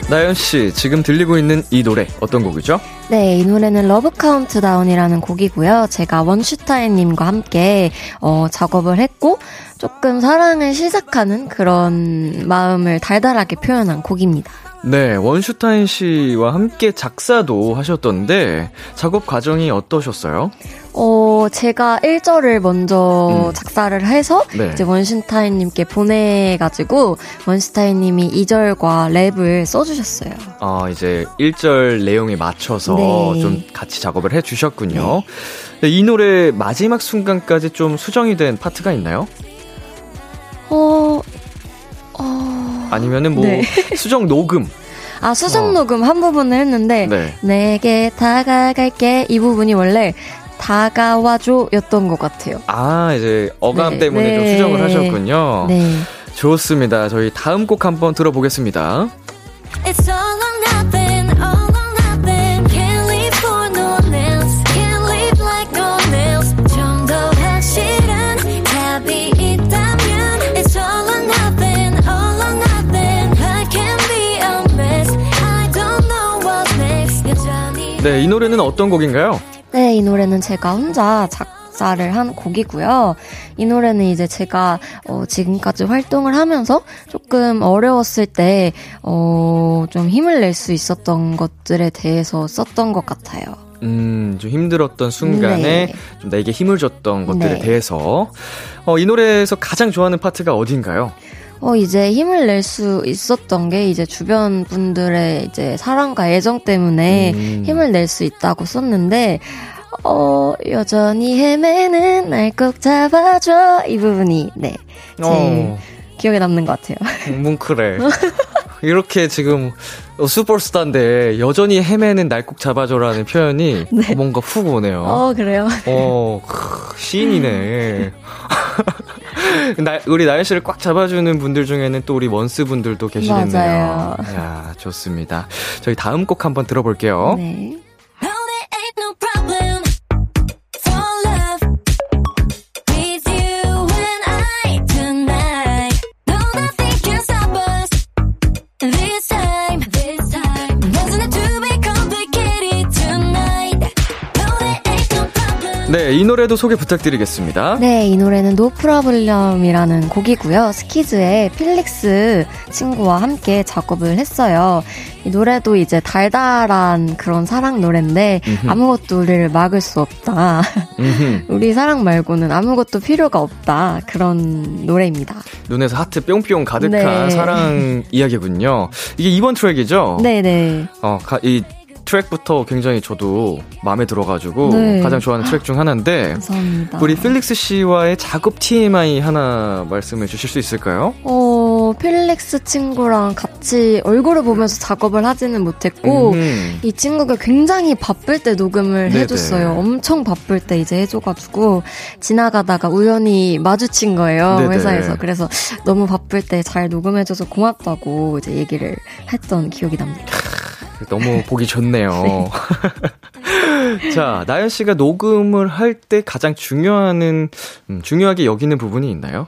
나연 씨, 지금 들리고 있는 이 노래 어떤 곡이죠? 네, 이 노래는 Love Countdown이라는 곡이고요. 제가 원슈타인 님과 함께 어, 작업을 했고 조금 사랑을 시작하는 그런 마음을 달달하게 표현한 곡입니다. 네, 원슈타인 씨와 함께 작사도 하셨던데 작업 과정이 어떠셨어요? 어, 제가 1절을 먼저 음. 작사를 해서 네. 이제 원슈타인 님께 보내 가지고 원슈타인 님이 2절과 랩을 써 주셨어요. 아, 이제 1절 내용에 맞춰서 네. 좀 같이 작업을 해 주셨군요. 네. 네, 이 노래 마지막 순간까지 좀 수정이 된 파트가 있나요? 어, 어... 아니면은 뭐 네. (laughs) 수정 녹음. 아 수정 어. 녹음 한 부분을 했는데 네. 내게 다가갈게 이 부분이 원래 다가와줘 였던 것 같아요. 아 이제 어감 네. 때문에 좀 네. 수정을 하셨군요. 네. 좋습니다. 저희 다음 곡 한번 들어보겠습니다. 네, 이 노래는 어떤 곡인가요? 네, 이 노래는 제가 혼자 작사를 한 곡이고요. 이 노래는 이제 제가 어, 지금까지 활동을 하면서 조금 어려웠을 때, 어, 좀 힘을 낼 수 있었던 것들에 대해서 썼던 것 같아요. 음, 좀 힘들었던 순간에 네. 좀 나에게 힘을 줬던 것들에 네. 대해서. 어, 이 노래에서 가장 좋아하는 파트가 어딘가요? 어, 이제 힘을 낼 수 있었던 게 이제 주변 분들의 이제 사랑과 애정 때문에 음. 힘을 낼 수 있다고 썼는데, 어, 여전히 헤매는 날 꼭 잡아줘. 이 부분이, 네. 제일 어. 기억에 남는 것 같아요. (laughs) 뭉클해. 이렇게 지금 슈퍼스타인데 여전히 헤매는 날 꼭 잡아줘라는 표현이 네. 뭔가 훅 오네요. 어, 그래요? 어, 시인이네. (laughs) (laughs) 나, 우리 나연 씨를 꽉 잡아주는 분들 중에는 또 우리 원스 분들도 계시겠네요. 맞아요. 야, 좋습니다. 저희 다음 곡 한번 들어볼게요. 네. 네, 이 노래도 소개 부탁드리겠습니다. 네, 이 노래는 No Problem이라는 곡이고요. 스키즈의 필릭스 친구와 함께 작업을 했어요. 이 노래도 이제 달달한 그런 사랑 노래인데 음흠. 아무것도 우리를 막을 수 없다. (laughs) 우리 사랑 말고는 아무것도 필요가 없다. 그런 노래입니다. 눈에서 하트 뿅뿅 가득한 네. 사랑 이야기군요. 이게 이번 트랙이죠? 네네. 네. 어, 이 트랙부터 굉장히 저도 마음에 들어가지고 네. 가장 좋아하는 트랙 중 하나인데 감사합니다. 우리 필릭스 씨와의 작업 TMI 하나 말씀해 주실 수 있을까요? 어, 필릭스 친구랑 같이 얼굴을 보면서 작업을 하지는 못했고 음. 이 친구가 굉장히 바쁠 때 녹음을 네네. 해줬어요. 엄청 바쁠 때 이제 해줘가지고 지나가다가 우연히 마주친 거예요 네네. 회사에서 그래서 너무 바쁠 때 잘 녹음해줘서 고맙다고 이제 얘기를 했던 기억이 납니다. 너무 보기 좋네요. (laughs) 네. (laughs) 자, 나연 씨가 녹음을 할 때 가장 중요한, 음, 중요하게 여기는 부분이 있나요?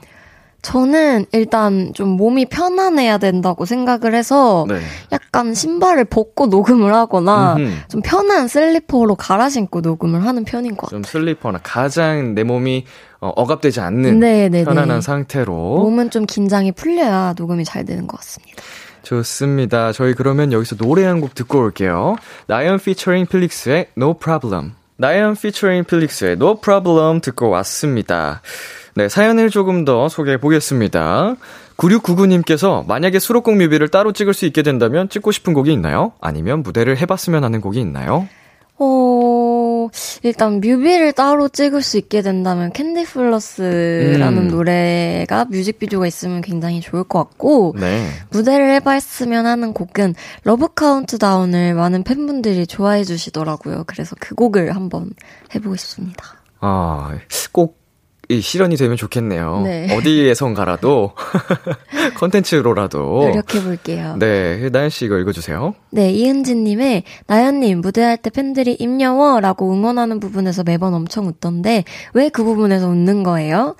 저는 일단 좀 몸이 편안해야 된다고 생각을 해서 네. 약간 신발을 벗고 녹음을 하거나 음흠. 좀 편한 슬리퍼로 갈아 신고 녹음을 하는 편인 것 같아요. 좀 슬리퍼나 가장 내 몸이 어, 억압되지 않는 네네네. 네, 편안한 네. 상태로 몸은 좀 긴장이 풀려야 녹음이 잘 되는 것 같습니다. 좋습니다. 저희 그러면 여기서 노래 한 곡 듣고 올게요. 나연 피처링 필릭스의 No Problem. 나연 피처링 필릭스의 No Problem 듣고 왔습니다. 네, 사연을 조금 더 소개해 보겠습니다. 9699님께서 만약에 수록곡 뮤비를 따로 찍을 수 있게 된다면 찍고 싶은 곡이 있나요? 아니면 무대를 해봤으면 하는 곡이 있나요? 어, 일단 뮤비를 따로 찍을 수 있게 된다면 Candyfloss라는 음. 노래가 뮤직비디오가 있으면 굉장히 좋을 것 같고 네. 무대를 해봤으면 하는 곡은 Love Countdown을 많은 팬분들이 좋아해 주시더라고요. 그래서 그 곡을 한번 해보고 싶습니다. 아, 꼭 이 실현이 되면 좋겠네요. 네. 어디에선가라도 (laughs) 컨텐츠로라도 노력해 볼게요. 네, 나연 씨 이거 읽어주세요. 네, 이은지님의 나연님 무대할 때 팬들이 임여워라고 응원하는 부분에서 매번 엄청 웃던데 왜 그 부분에서 웃는 거예요?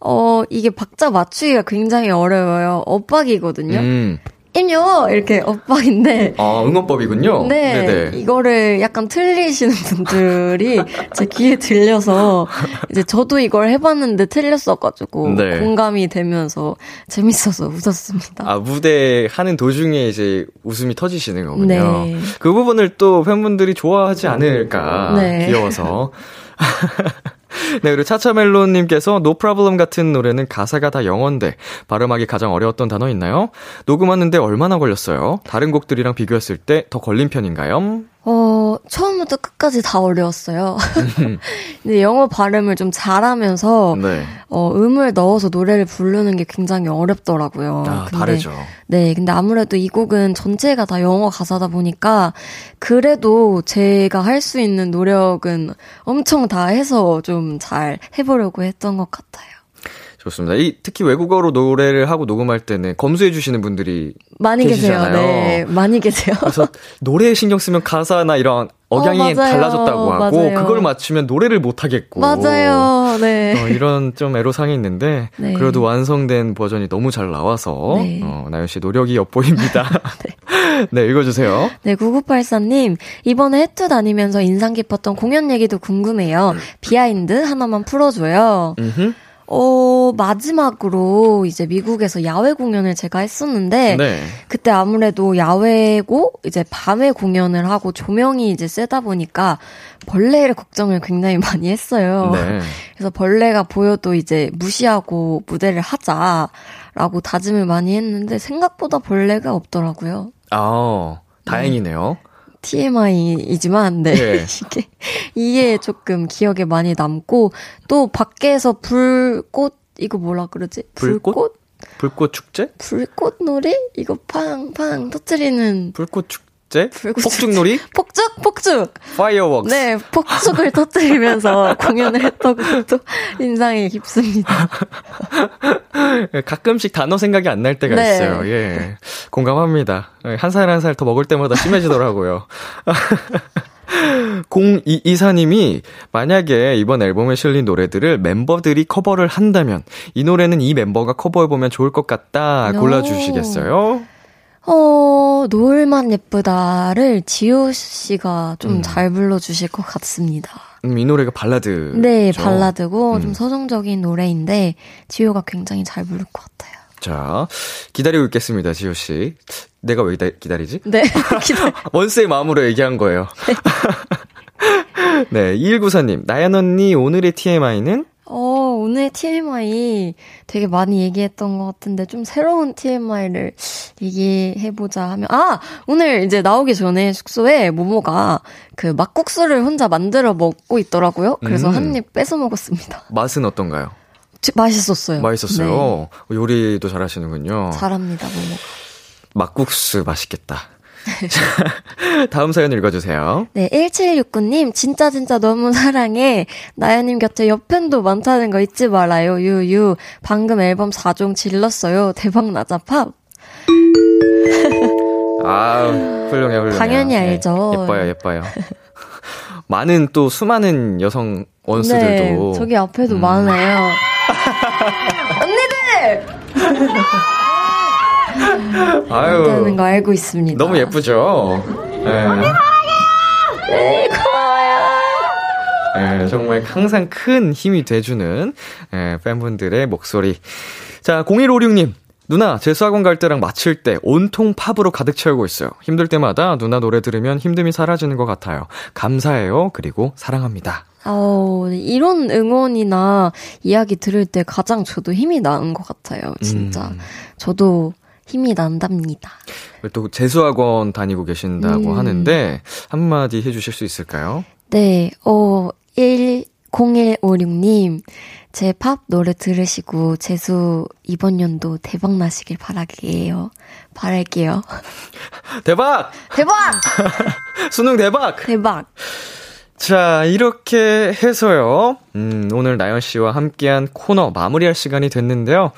어, 이게 박자 맞추기가 굉장히 어려워요. 엇박이거든요. 음. 임요 이렇게 엇박인데 아 응원법이군요. 네, 네네. 이거를 약간 틀리시는 분들이 제 귀에 들려서 이제 저도 이걸 해봤는데 틀렸어가지고 네. 공감이 되면서 재밌어서 웃었습니다. 아 무대 하는 도중에 이제 웃음이 터지시는 거군요. 네. 그 부분을 또 팬분들이 좋아하지 않을까 네. 귀여워서. (laughs) 네, 그리고 차차멜론님께서 No Problem 같은 노래는 가사가 다 영어인데 발음하기 가장 어려웠던 단어 있나요? 녹음하는데 얼마나 걸렸어요? 다른 곡들이랑 비교했을 때 더 걸린 편인가요? 어, 처음부터 끝까지 다 어려웠어요. (laughs) 근데 영어 발음을 좀 잘하면서, 네. 어, 음을 넣어서 노래를 부르는 게 굉장히 어렵더라고요. 아, 근데, 다르죠. 네, 근데 아무래도 이 곡은 전체가 다 영어 가사다 보니까, 그래도 제가 할 수 있는 노력은 엄청 다 해서 좀 잘 해보려고 했던 것 같아요. 좋습니다. 이 특히 외국어로 노래를 하고 녹음할 때는 검수해 주시는 분들이 많이 계시잖아요. 계세요. 네, 많이 계세요. 그래서 노래에 신경 쓰면 가사나 이런 억양이 어, 달라졌다고 하고 맞아요. 그걸 맞추면 노래를 못 하겠고 맞아요. 네. 어, 이런 좀 애로사항이 있는데 네. 그래도 완성된 버전이 너무 잘 나와서 네. 어, 나연 씨 노력이 엿보입니다. (laughs) 네. 네, 읽어주세요. 네, 9984님 이번에 해투 다니면서 인상 깊었던 공연 얘기도 궁금해요. 비하인드 하나만 풀어줘요. 어, 마지막으로 이제 미국에서 야외 공연을 제가 했었는데, 네. 그때 아무래도 야외고, 이제 밤에 공연을 하고 조명이 이제 세다 보니까 벌레를 걱정을 굉장히 (laughs) 많이 했어요. 네. 그래서 벌레가 보여도 이제 무시하고 무대를 하자라고 다짐을 많이 했는데, 생각보다 벌레가 없더라고요. 아, 다행이네요. 네. TMI이지만, 네. 네. (laughs) 이게, 이게 조금 기억에 많이 남고, 또 밖에서 불꽃, 이거 뭐라 그러지? 불꽃? 불꽃, 불꽃 축제? 불꽃 놀이? 이거 팡팡 터트리는. 불꽃 축제? 축제? 폭죽놀이? 폭죽? 폭죽! fireworks. 네, 폭죽을 터뜨리면서 (laughs) 공연을 했던 것도 인상이 깊습니다. (laughs) 가끔씩 단어 생각이 안 날 때가 네. 있어요. 예. 공감합니다. 한 살 한 살 더 먹을 때마다 심해지더라고요. (laughs) 0224님이 만약에 이번 앨범에 실린 노래들을 멤버들이 커버를 한다면 이 노래는 이 멤버가 커버해보면 좋을 것 같다 골라주시겠어요? 어, 노을만 예쁘다를 지효 씨가 좀잘 음. 불러주실 것 같습니다. 음, 이 노래가 발라드. 네, 발라드고 음. 좀 서정적인 노래인데 지효가 굉장히 잘 부를 것 같아요. 자, 기다리고 있겠습니다, 지효 씨. 내가 왜 기다리지? 네, (laughs) 기다 (laughs) 원스의 마음으로 얘기한 거예요. 네, (laughs) 2194님, 나연 언니 오늘의 TMI는? 어, 오늘 TMI 되게 많이 얘기했던 것 같은데 좀 새로운 TMI를 얘기해보자 하면, 아! 오늘 이제 나오기 전에 숙소에 모모가 그 막국수를 혼자 만들어 먹고 있더라고요. 그래서 음. 한입 뺏어 먹었습니다. 맛은 어떤가요? 맛있었어요. 맛있었어요. 네. 요리도 잘하시는군요. 잘합니다, 모모가. 막국수 맛있겠다. (laughs) 다음 사연 읽어주세요. 네, 1769님, 진짜 진짜 너무 사랑해. 나연님 곁에 옆팬도 많다는 거 잊지 말아요. 유유. 방금 앨범 4종 질렀어요. 대박 나자 팝. (laughs) 아, 훌륭해, 훌륭해. 당연히 네, 알죠. 예뻐요, 예뻐요. (laughs) 많은 또 수많은 여성 원수들도. 네, 저기 앞에도 음. 많아요. 언니들! 아유. 되는 거 알고 있습니다. 너무 예쁘죠? 네. 네, 고마워요. 네, 정말 항상 큰 힘이 돼주는 네, 팬분들의 목소리. 자, 0156님. 누나, 재수학원 갈 때랑 마칠 때 온통 팝으로 가득 채우고 있어요. 힘들 때마다 누나 노래 들으면 힘듦이 사라지는 것 같아요. 감사해요. 그리고 사랑합니다. 어, 이런 응원이나 이야기 들을 때 가장 저도 힘이 나는 것 같아요. 진짜. 음. 저도 힘이 난답니다. 또 재수학원 다니고 계신다고 음. 하는데 한마디 해주실 수 있을까요? 네, 어, 10156님. 제 팝 노래 들으시고 재수 이번 연도 대박 나시길 바라게요. 바랄게요. (laughs) 대박! 대박! (laughs) 수능 대박! 대박! 자, 이렇게 해서요. 음, 오늘 나연 씨와 함께한 코너 마무리할 시간이 됐는데요.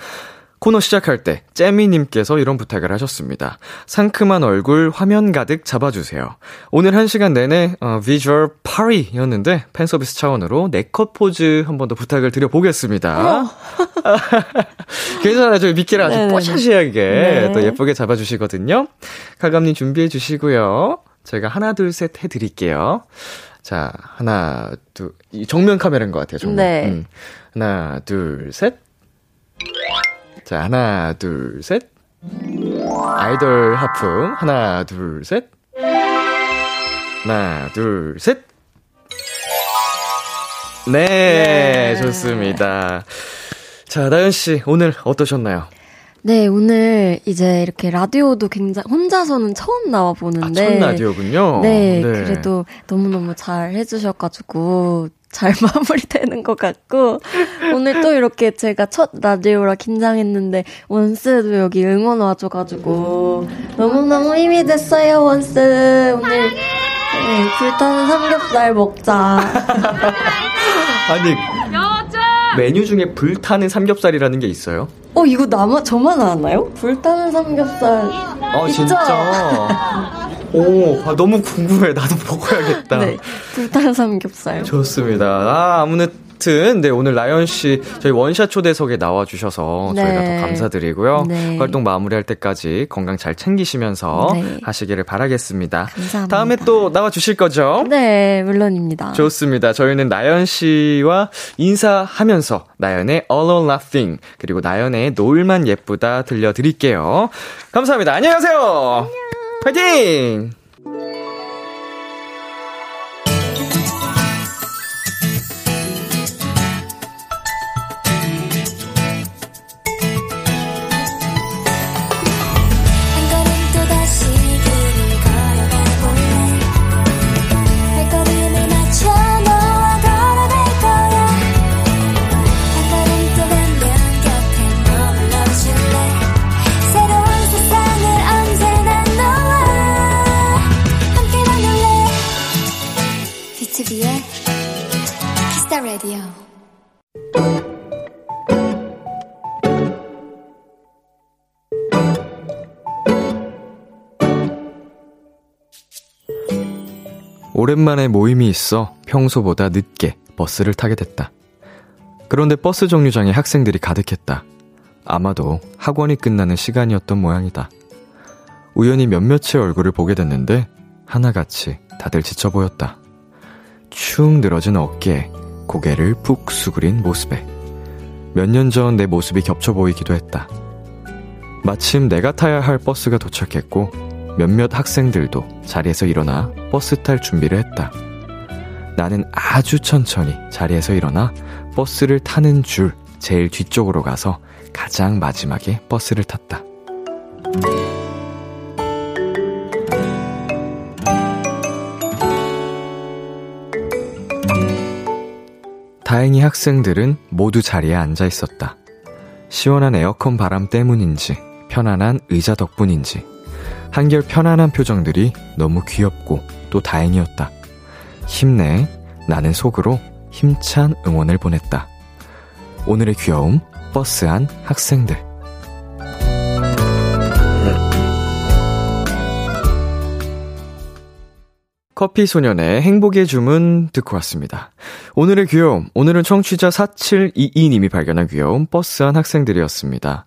코너 시작할 때 잼미님께서 이런 부탁을 하셨습니다. 상큼한 얼굴 화면 가득 잡아주세요. 오늘 한 시간 내내 어, 비주얼 파리였는데 팬 서비스 차원으로 네컷 포즈 한 번 더 부탁을 드려보겠습니다. (laughs) 괜찮아요. 저희 미끼를 아주 뽀샤시하게 네. 또 예쁘게 잡아주시거든요. 칼감님 준비해 주시고요. 제가 하나 둘 셋 해드릴게요. 자, 하나, 둘, 정면 카메라인 것 같아요, 정면. 네. 음. 하나, 둘, 셋. 자, 하나, 둘, 셋. 아이돌 하품. 하나, 둘, 셋. 하나, 둘, 셋. 네, 네. 좋습니다. 자, 나연씨, 오늘 어떠셨나요? 네, 오늘 이제 이렇게 라디오도 굉장히 혼자서는 처음 나와 보는데. 아, 첫 라디오군요. 네, 네, 그래도 너무너무 잘 해주셔가지고 잘 (laughs) 마무리되는 것 같고 오늘 또 이렇게 제가 첫 라디오라 긴장했는데 원스도 여기 응원 와줘가지고 너무너무 힘이 됐어요 원스. 오늘 네, 불타는 삼겹살 먹자. 아니 메뉴 중에 불타는 삼겹살이라는 게 있어요? 어 이거 나만 저만 알았나요? 불타는 삼겹살. 아 진짜 (laughs) 오, 아, 너무 궁금해. 나도 먹어야겠다. 네, 불탄 삼겹살. 좋습니다. 아, 아무튼, 네, 오늘 라연 씨, 저희 원샷 초대석에 나와주셔서 네. 저희가 더 감사드리고요. 네. 활동 마무리할 때까지 건강 잘 챙기시면서 네. 하시기를 바라겠습니다. 감사합니다. 다음에 또 나와주실 거죠? 네, 물론입니다. 좋습니다. 저희는 나연 씨와 인사하면서 나연의 All or Nothing, 그리고 나연의 노을만 예쁘다 들려드릴게요. 감사합니다. 안녕하세요. 안녕. 파이팅! 오랜만에 모임이 있어 평소보다 늦게 버스를 타게 됐다. 그런데 버스 정류장에 학생들이 가득했다. 아마도 학원이 끝나는 시간이었던 모양이다. 우연히 몇몇의 얼굴을 보게 됐는데 하나같이 다들 지쳐 보였다. 축 늘어진 어깨에 고개를 푹 수그린 모습에 몇 년 전 내 모습이 겹쳐 보이기도 했다. 마침 내가 타야 할 버스가 도착했고 몇몇 학생들도 자리에서 일어나 버스 탈 준비를 했다. 나는 아주 천천히 자리에서 일어나 버스를 타는 줄 제일 뒤쪽으로 가서 가장 마지막에 버스를 탔다. 다행히 학생들은 모두 자리에 앉아 있었다. 시원한 에어컨 바람 때문인지 편안한 의자 덕분인지 한결 편안한 표정들이 너무 귀엽고 또 다행이었다. 힘내. 나는 속으로 힘찬 응원을 보냈다. 오늘의 귀여움, 버스 안 학생들. 커피 소년의 행복의 주문 듣고 왔습니다. 오늘의 귀여움, 오늘은 청취자 4722님이 발견한 귀여움 버스 안 학생들이었습니다.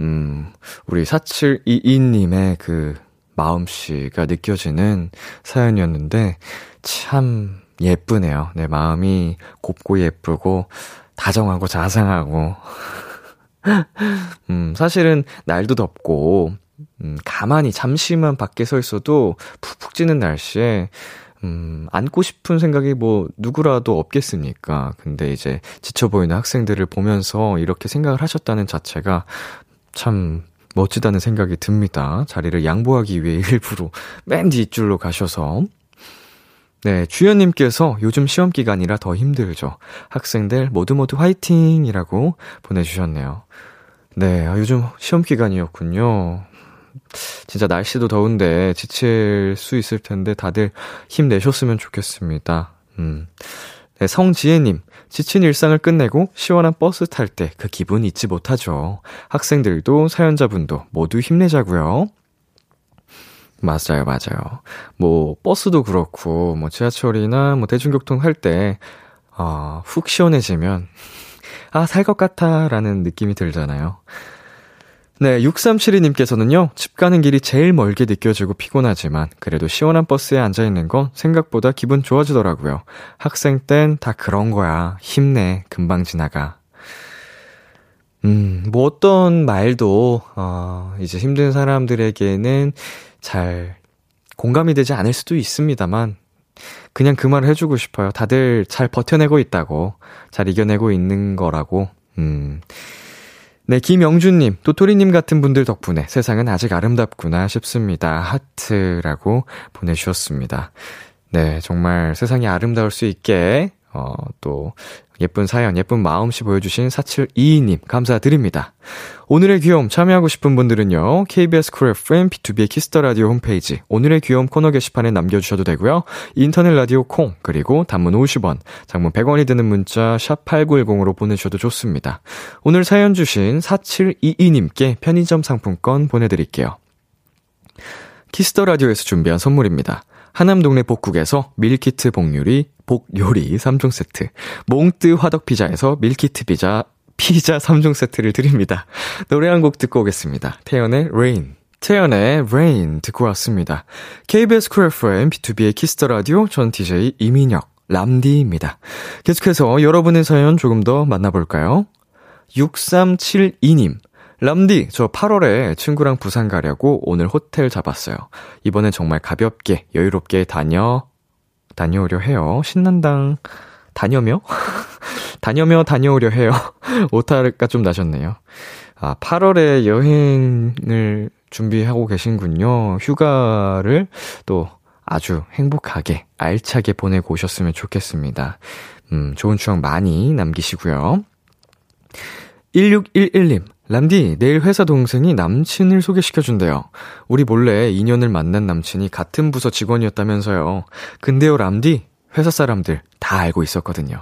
음, 우리 4722님의 그 마음씨가 느껴지는 사연이었는데, 참 예쁘네요. 내 마음이 곱고 예쁘고, 다정하고 자상하고. (laughs) 음, 사실은 날도 덥고, 음, 가만히 잠시만 밖에 서 있어도 푹푹 찌는 날씨에, 음, 안고 싶은 생각이 뭐 누구라도 없겠습니까? 근데 이제 지쳐 보이는 학생들을 보면서 이렇게 생각을 하셨다는 자체가 참 멋지다는 생각이 듭니다. 자리를 양보하기 위해 (laughs) 일부러 맨 뒷줄로 가셔서. 네, 주연님께서 요즘 시험 기간이라 더 힘들죠. 학생들 모두 모두 화이팅이라고 보내주셨네요. 네, 아, 요즘 시험 기간이었군요. 진짜 날씨도 더운데 지칠 수 있을 텐데 다들 힘내셨으면 좋겠습니다. 음. 네, 성지혜님, 지친 일상을 끝내고 시원한 버스 탈 때 그 기분 잊지 못하죠. 학생들도 사연자분도 모두 힘내자고요. 맞아요, 맞아요. 뭐, 버스도 그렇고, 뭐, 지하철이나 뭐, 대중교통 할 때, 아, 훅 시원해지면, 아, 살 것 같아, 라는 느낌이 들잖아요. 네, 6372님께서는요, 집 가는 길이 제일 멀게 느껴지고 피곤하지만, 그래도 시원한 버스에 앉아있는 건 생각보다 기분 좋아지더라고요. 학생 땐 다 그런 거야. 힘내. 금방 지나가. 음, 뭐 어떤 말도, 어, 이제 힘든 사람들에게는 잘 공감이 되지 않을 수도 있습니다만, 그냥 그 말을 해주고 싶어요. 다들 잘 버텨내고 있다고, 잘 이겨내고 있는 거라고, 음. 네, 김영준님, 도토리님 같은 분들 덕분에 세상은 아직 아름답구나 싶습니다. 하트라고 보내주셨습니다. 네, 정말 세상이 아름다울 수 있게, 어, 또, 예쁜 사연, 예쁜 마음씨 보여주신 4722님, 감사드립니다. 오늘의 귀여움 참여하고 싶은 분들은요, KBS Cool FM, B2B의 키스터 라디오 홈페이지, 오늘의 귀여움 코너 게시판에 남겨주셔도 되고요, 인터넷 라디오 콩, 그리고 단문 50원, 장문 100원이 드는 문자, 샵8910으로 보내주셔도 좋습니다. 오늘 사연 주신 4722님께 편의점 상품권 보내드릴게요. Kiss the Radio에서 준비한 선물입니다. 하남동네 복국에서 밀키트 복요리, 복요리 3종 세트, 몽뜨 화덕피자에서 밀키트 피자, 피자 3종 세트를 드립니다. 노래 한 곡 듣고 오겠습니다. 태연의 Rain. 태연의 Rain 듣고 왔습니다. KBS 쿨 FM B2B의 키스터 라디오 전 DJ 이민혁 람디입니다. 계속해서 여러분의 사연 조금 더 만나볼까요? 6372님. 람디, 저 8월에 친구랑 부산 가려고 오늘 호텔 잡았어요. 이번엔 정말 가볍게, 여유롭게 다녀, 다녀오려 해요. 신난당. 다녀며? (laughs) 다녀며 다녀오려 해요. (laughs) 오타가 좀 나셨네요. 아, 8월에 여행을 준비하고 계신군요. 휴가를 또 아주 행복하게, 알차게 보내고 오셨으면 좋겠습니다. 음, 좋은 추억 많이 남기시고요. 1611님, 람디, 내일 회사 동생이 남친을 소개시켜준대요. 우리 몰래 2년을 만난 남친이 같은 부서 직원이었다면서요. 근데요, 람디, 회사 사람들 다 알고 있었거든요.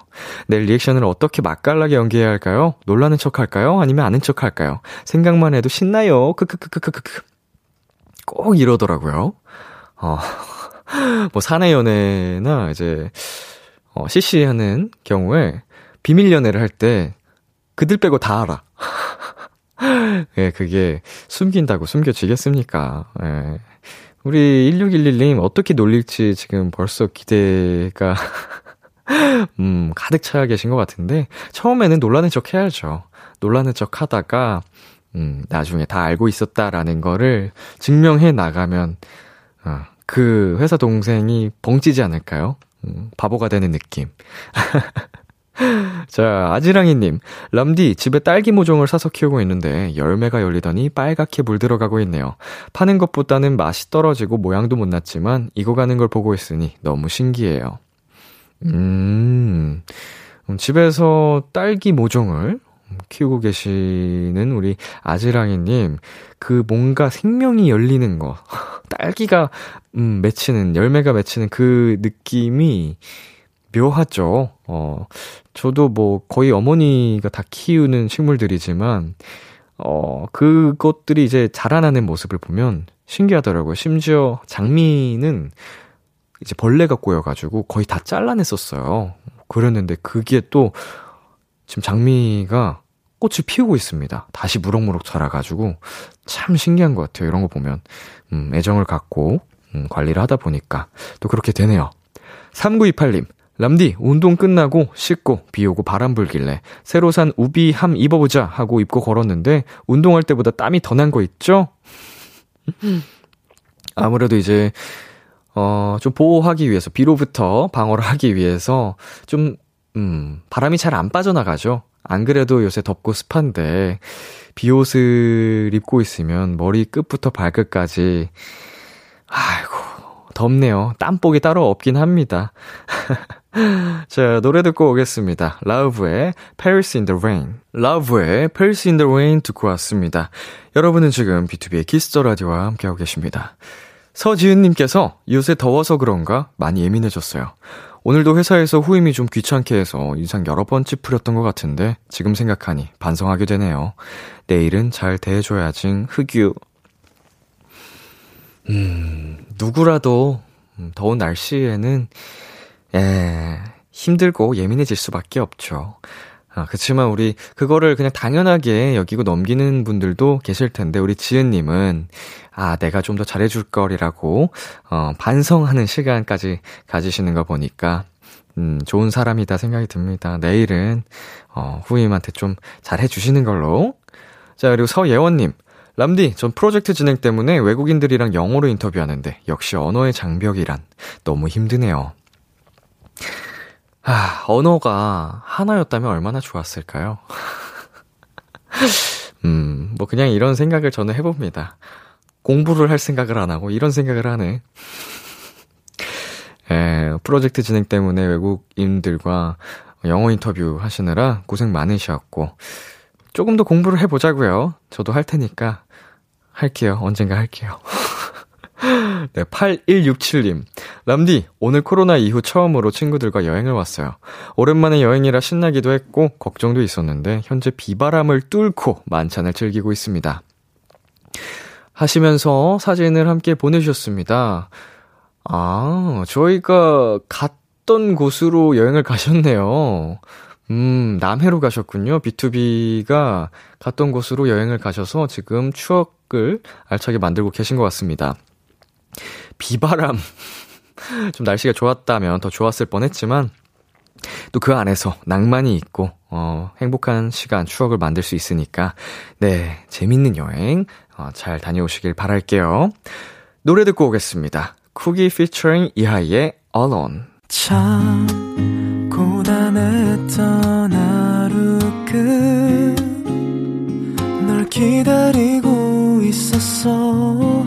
내일 리액션을 어떻게 맛깔나게 연기해야 할까요? 놀라는 척 할까요? 아니면 아는 척 할까요? 생각만 해도 신나요. 크크크크크크. 꼭 이러더라고요. 어, (laughs) 뭐 사내 연애나 이제, 어, CC 하는 경우에 비밀 연애를 할 때 그들 빼고 다 알아. (laughs) 예, 그게 숨긴다고 숨겨지겠습니까? 예. 우리 1611님 어떻게 놀릴지 지금 벌써 기대가 (laughs) 음, 가득 차 계신 것 같은데 처음에는 놀라는 척 해야죠. 놀라는 척 하다가 음, 나중에 다 알고 있었다라는 거를 증명해 나가면 어, 그 회사 동생이 벙찌지 않을까요? 음, 바보가 되는 느낌. (laughs) (laughs) 자, 아지랑이님. 람디, 집에 딸기 모종을 사서 키우고 있는데 열매가 열리더니 빨갛게 물들어가고 있네요. 파는 것보다는 맛이 떨어지고 모양도 못 났지만 익어가는 걸 보고 있으니 너무 신기해요. 음, 음 집에서 딸기 모종을 키우고 계시는 우리 아지랑이님, 그 뭔가 생명이 열리는 거, (laughs) 딸기가, 음, 맺히는, 열매가 맺히는 그 느낌이 묘하죠. 어, 저도 뭐 거의 어머니가 다 키우는 식물들이지만, 어, 그것들이 이제 자라나는 모습을 보면 신기하더라고요. 심지어 장미는 이제 벌레가 꼬여가지고 거의 다 잘라냈었어요. 그랬는데 그게 또 지금 장미가 꽃을 피우고 있습니다. 다시 무럭무럭 자라가지고 참 신기한 것 같아요. 이런 거 보면. 음, 애정을 갖고 음, 관리를 하다 보니까 또 그렇게 되네요. 3928님, 람디, 운동 끝나고 씻고 비 오고 바람 불길래 새로 산 우비 함 입어보자 하고 입고 걸었는데 운동할 때보다 땀이 더 난 거 있죠? 아무래도 이제, 어, 좀 보호하기 위해서, 비로부터 방어를 하기 위해서 좀, 음, 바람이 잘 안 빠져나가죠. 안 그래도 요새 덥고 습한데, 비옷을 입고 있으면 머리 끝부터 발끝까지, 아이고, 덥네요. 땀복이 따로 없긴 합니다. (laughs) 자, 노래 듣고 오겠습니다. 라우브의 Paris in the Rain. 라우브의 Paris in the Rain 듣고 왔습니다. 여러분은 지금 B2B의 키스터 라디오와 함께하고 계십니다. 서지은님께서 요새 더워서 그런가 많이 예민해졌어요. 오늘도 회사에서 후임이 좀 귀찮게 해서 인상 여러 번 찌푸렸던 것 같은데 지금 생각하니 반성하게 되네요. 내일은 잘 대해줘야지 흑유. 음, 누구라도 더운 날씨에는 예, 힘들고 예민해질 수밖에 없죠. 아, 그치만 우리 그거를 그냥 당연하게 여기고 넘기는 분들도 계실 텐데 우리 지은님은 아 내가 좀 더 잘해줄 거리라고 어, 반성하는 시간까지 가지시는 거 보니까 음 좋은 사람이다 생각이 듭니다. 내일은 어, 후임한테 좀 잘해주시는 걸로. 자 그리고 서예원님 람디, 전 프로젝트 진행 때문에 외국인들이랑 영어로 인터뷰하는데 역시 언어의 장벽이란 너무 힘드네요. 아, 언어가 하나였다면 얼마나 좋았을까요? (laughs) 음, 뭐 그냥 이런 생각을 저는 해봅니다. 공부를 할 생각을 안 하고 이런 생각을 하네. (laughs) 에, 프로젝트 진행 때문에 외국인들과 영어 인터뷰 하시느라 고생 많으셨고, 조금 더 공부를 해보자고요. 저도 할 테니까 할게요. 언젠가 할게요. (laughs) 네, 8167님. 람디, 오늘 코로나 이후 처음으로 친구들과 여행을 왔어요. 오랜만에 여행이라 신나기도 했고, 걱정도 있었는데, 현재 비바람을 뚫고 만찬을 즐기고 있습니다. 하시면서 사진을 함께 보내주셨습니다. 아, 저희가 갔던 곳으로 여행을 가셨네요. 음, 남해로 가셨군요. B2B가 갔던 곳으로 여행을 가셔서 지금 추억을 알차게 만들고 계신 것 같습니다. 비바람. 좀 날씨가 좋았다면 더 좋았을 뻔 했지만, 또 그 안에서 낭만이 있고, 어, 행복한 시간, 추억을 만들 수 있으니까, 네, 재밌는 여행, 어, 잘 다녀오시길 바랄게요. 노래 듣고 오겠습니다. 쿠기 피처링 이하이의 Alone. 참, 고단했던 하루 끝 널 기다리고 있었어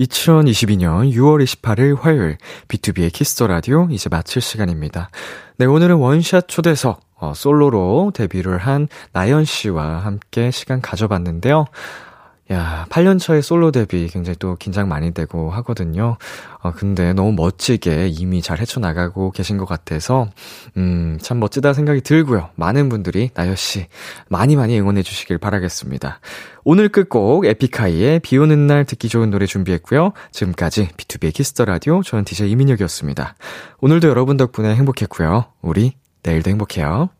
2022년 6월 28일 화요일 B2B의 키스터 라디오 이제 마칠 시간입니다. 네, 오늘은 원샷 초대석 어, 솔로로 데뷔를 한 나연 씨와 함께 시간 가져봤는데요. 야, 8년 차의 솔로 데뷔 굉장히 또 긴장 많이 되고 하거든요. 어, 근데 너무 멋지게 이미 잘 헤쳐나가고 계신 것 같아서, 음, 참 멋지다 생각이 들고요. 많은 분들이 나연 씨 많이 많이 응원해 주시길 바라겠습니다. 오늘 끝곡 에픽하이의 비 오는 날 듣기 좋은 노래 준비했고요. 지금까지 B2B의 키스터 라디오 저는 DJ 이민혁이었습니다. 오늘도 여러분 덕분에 행복했고요. 우리 내일도 행복해요.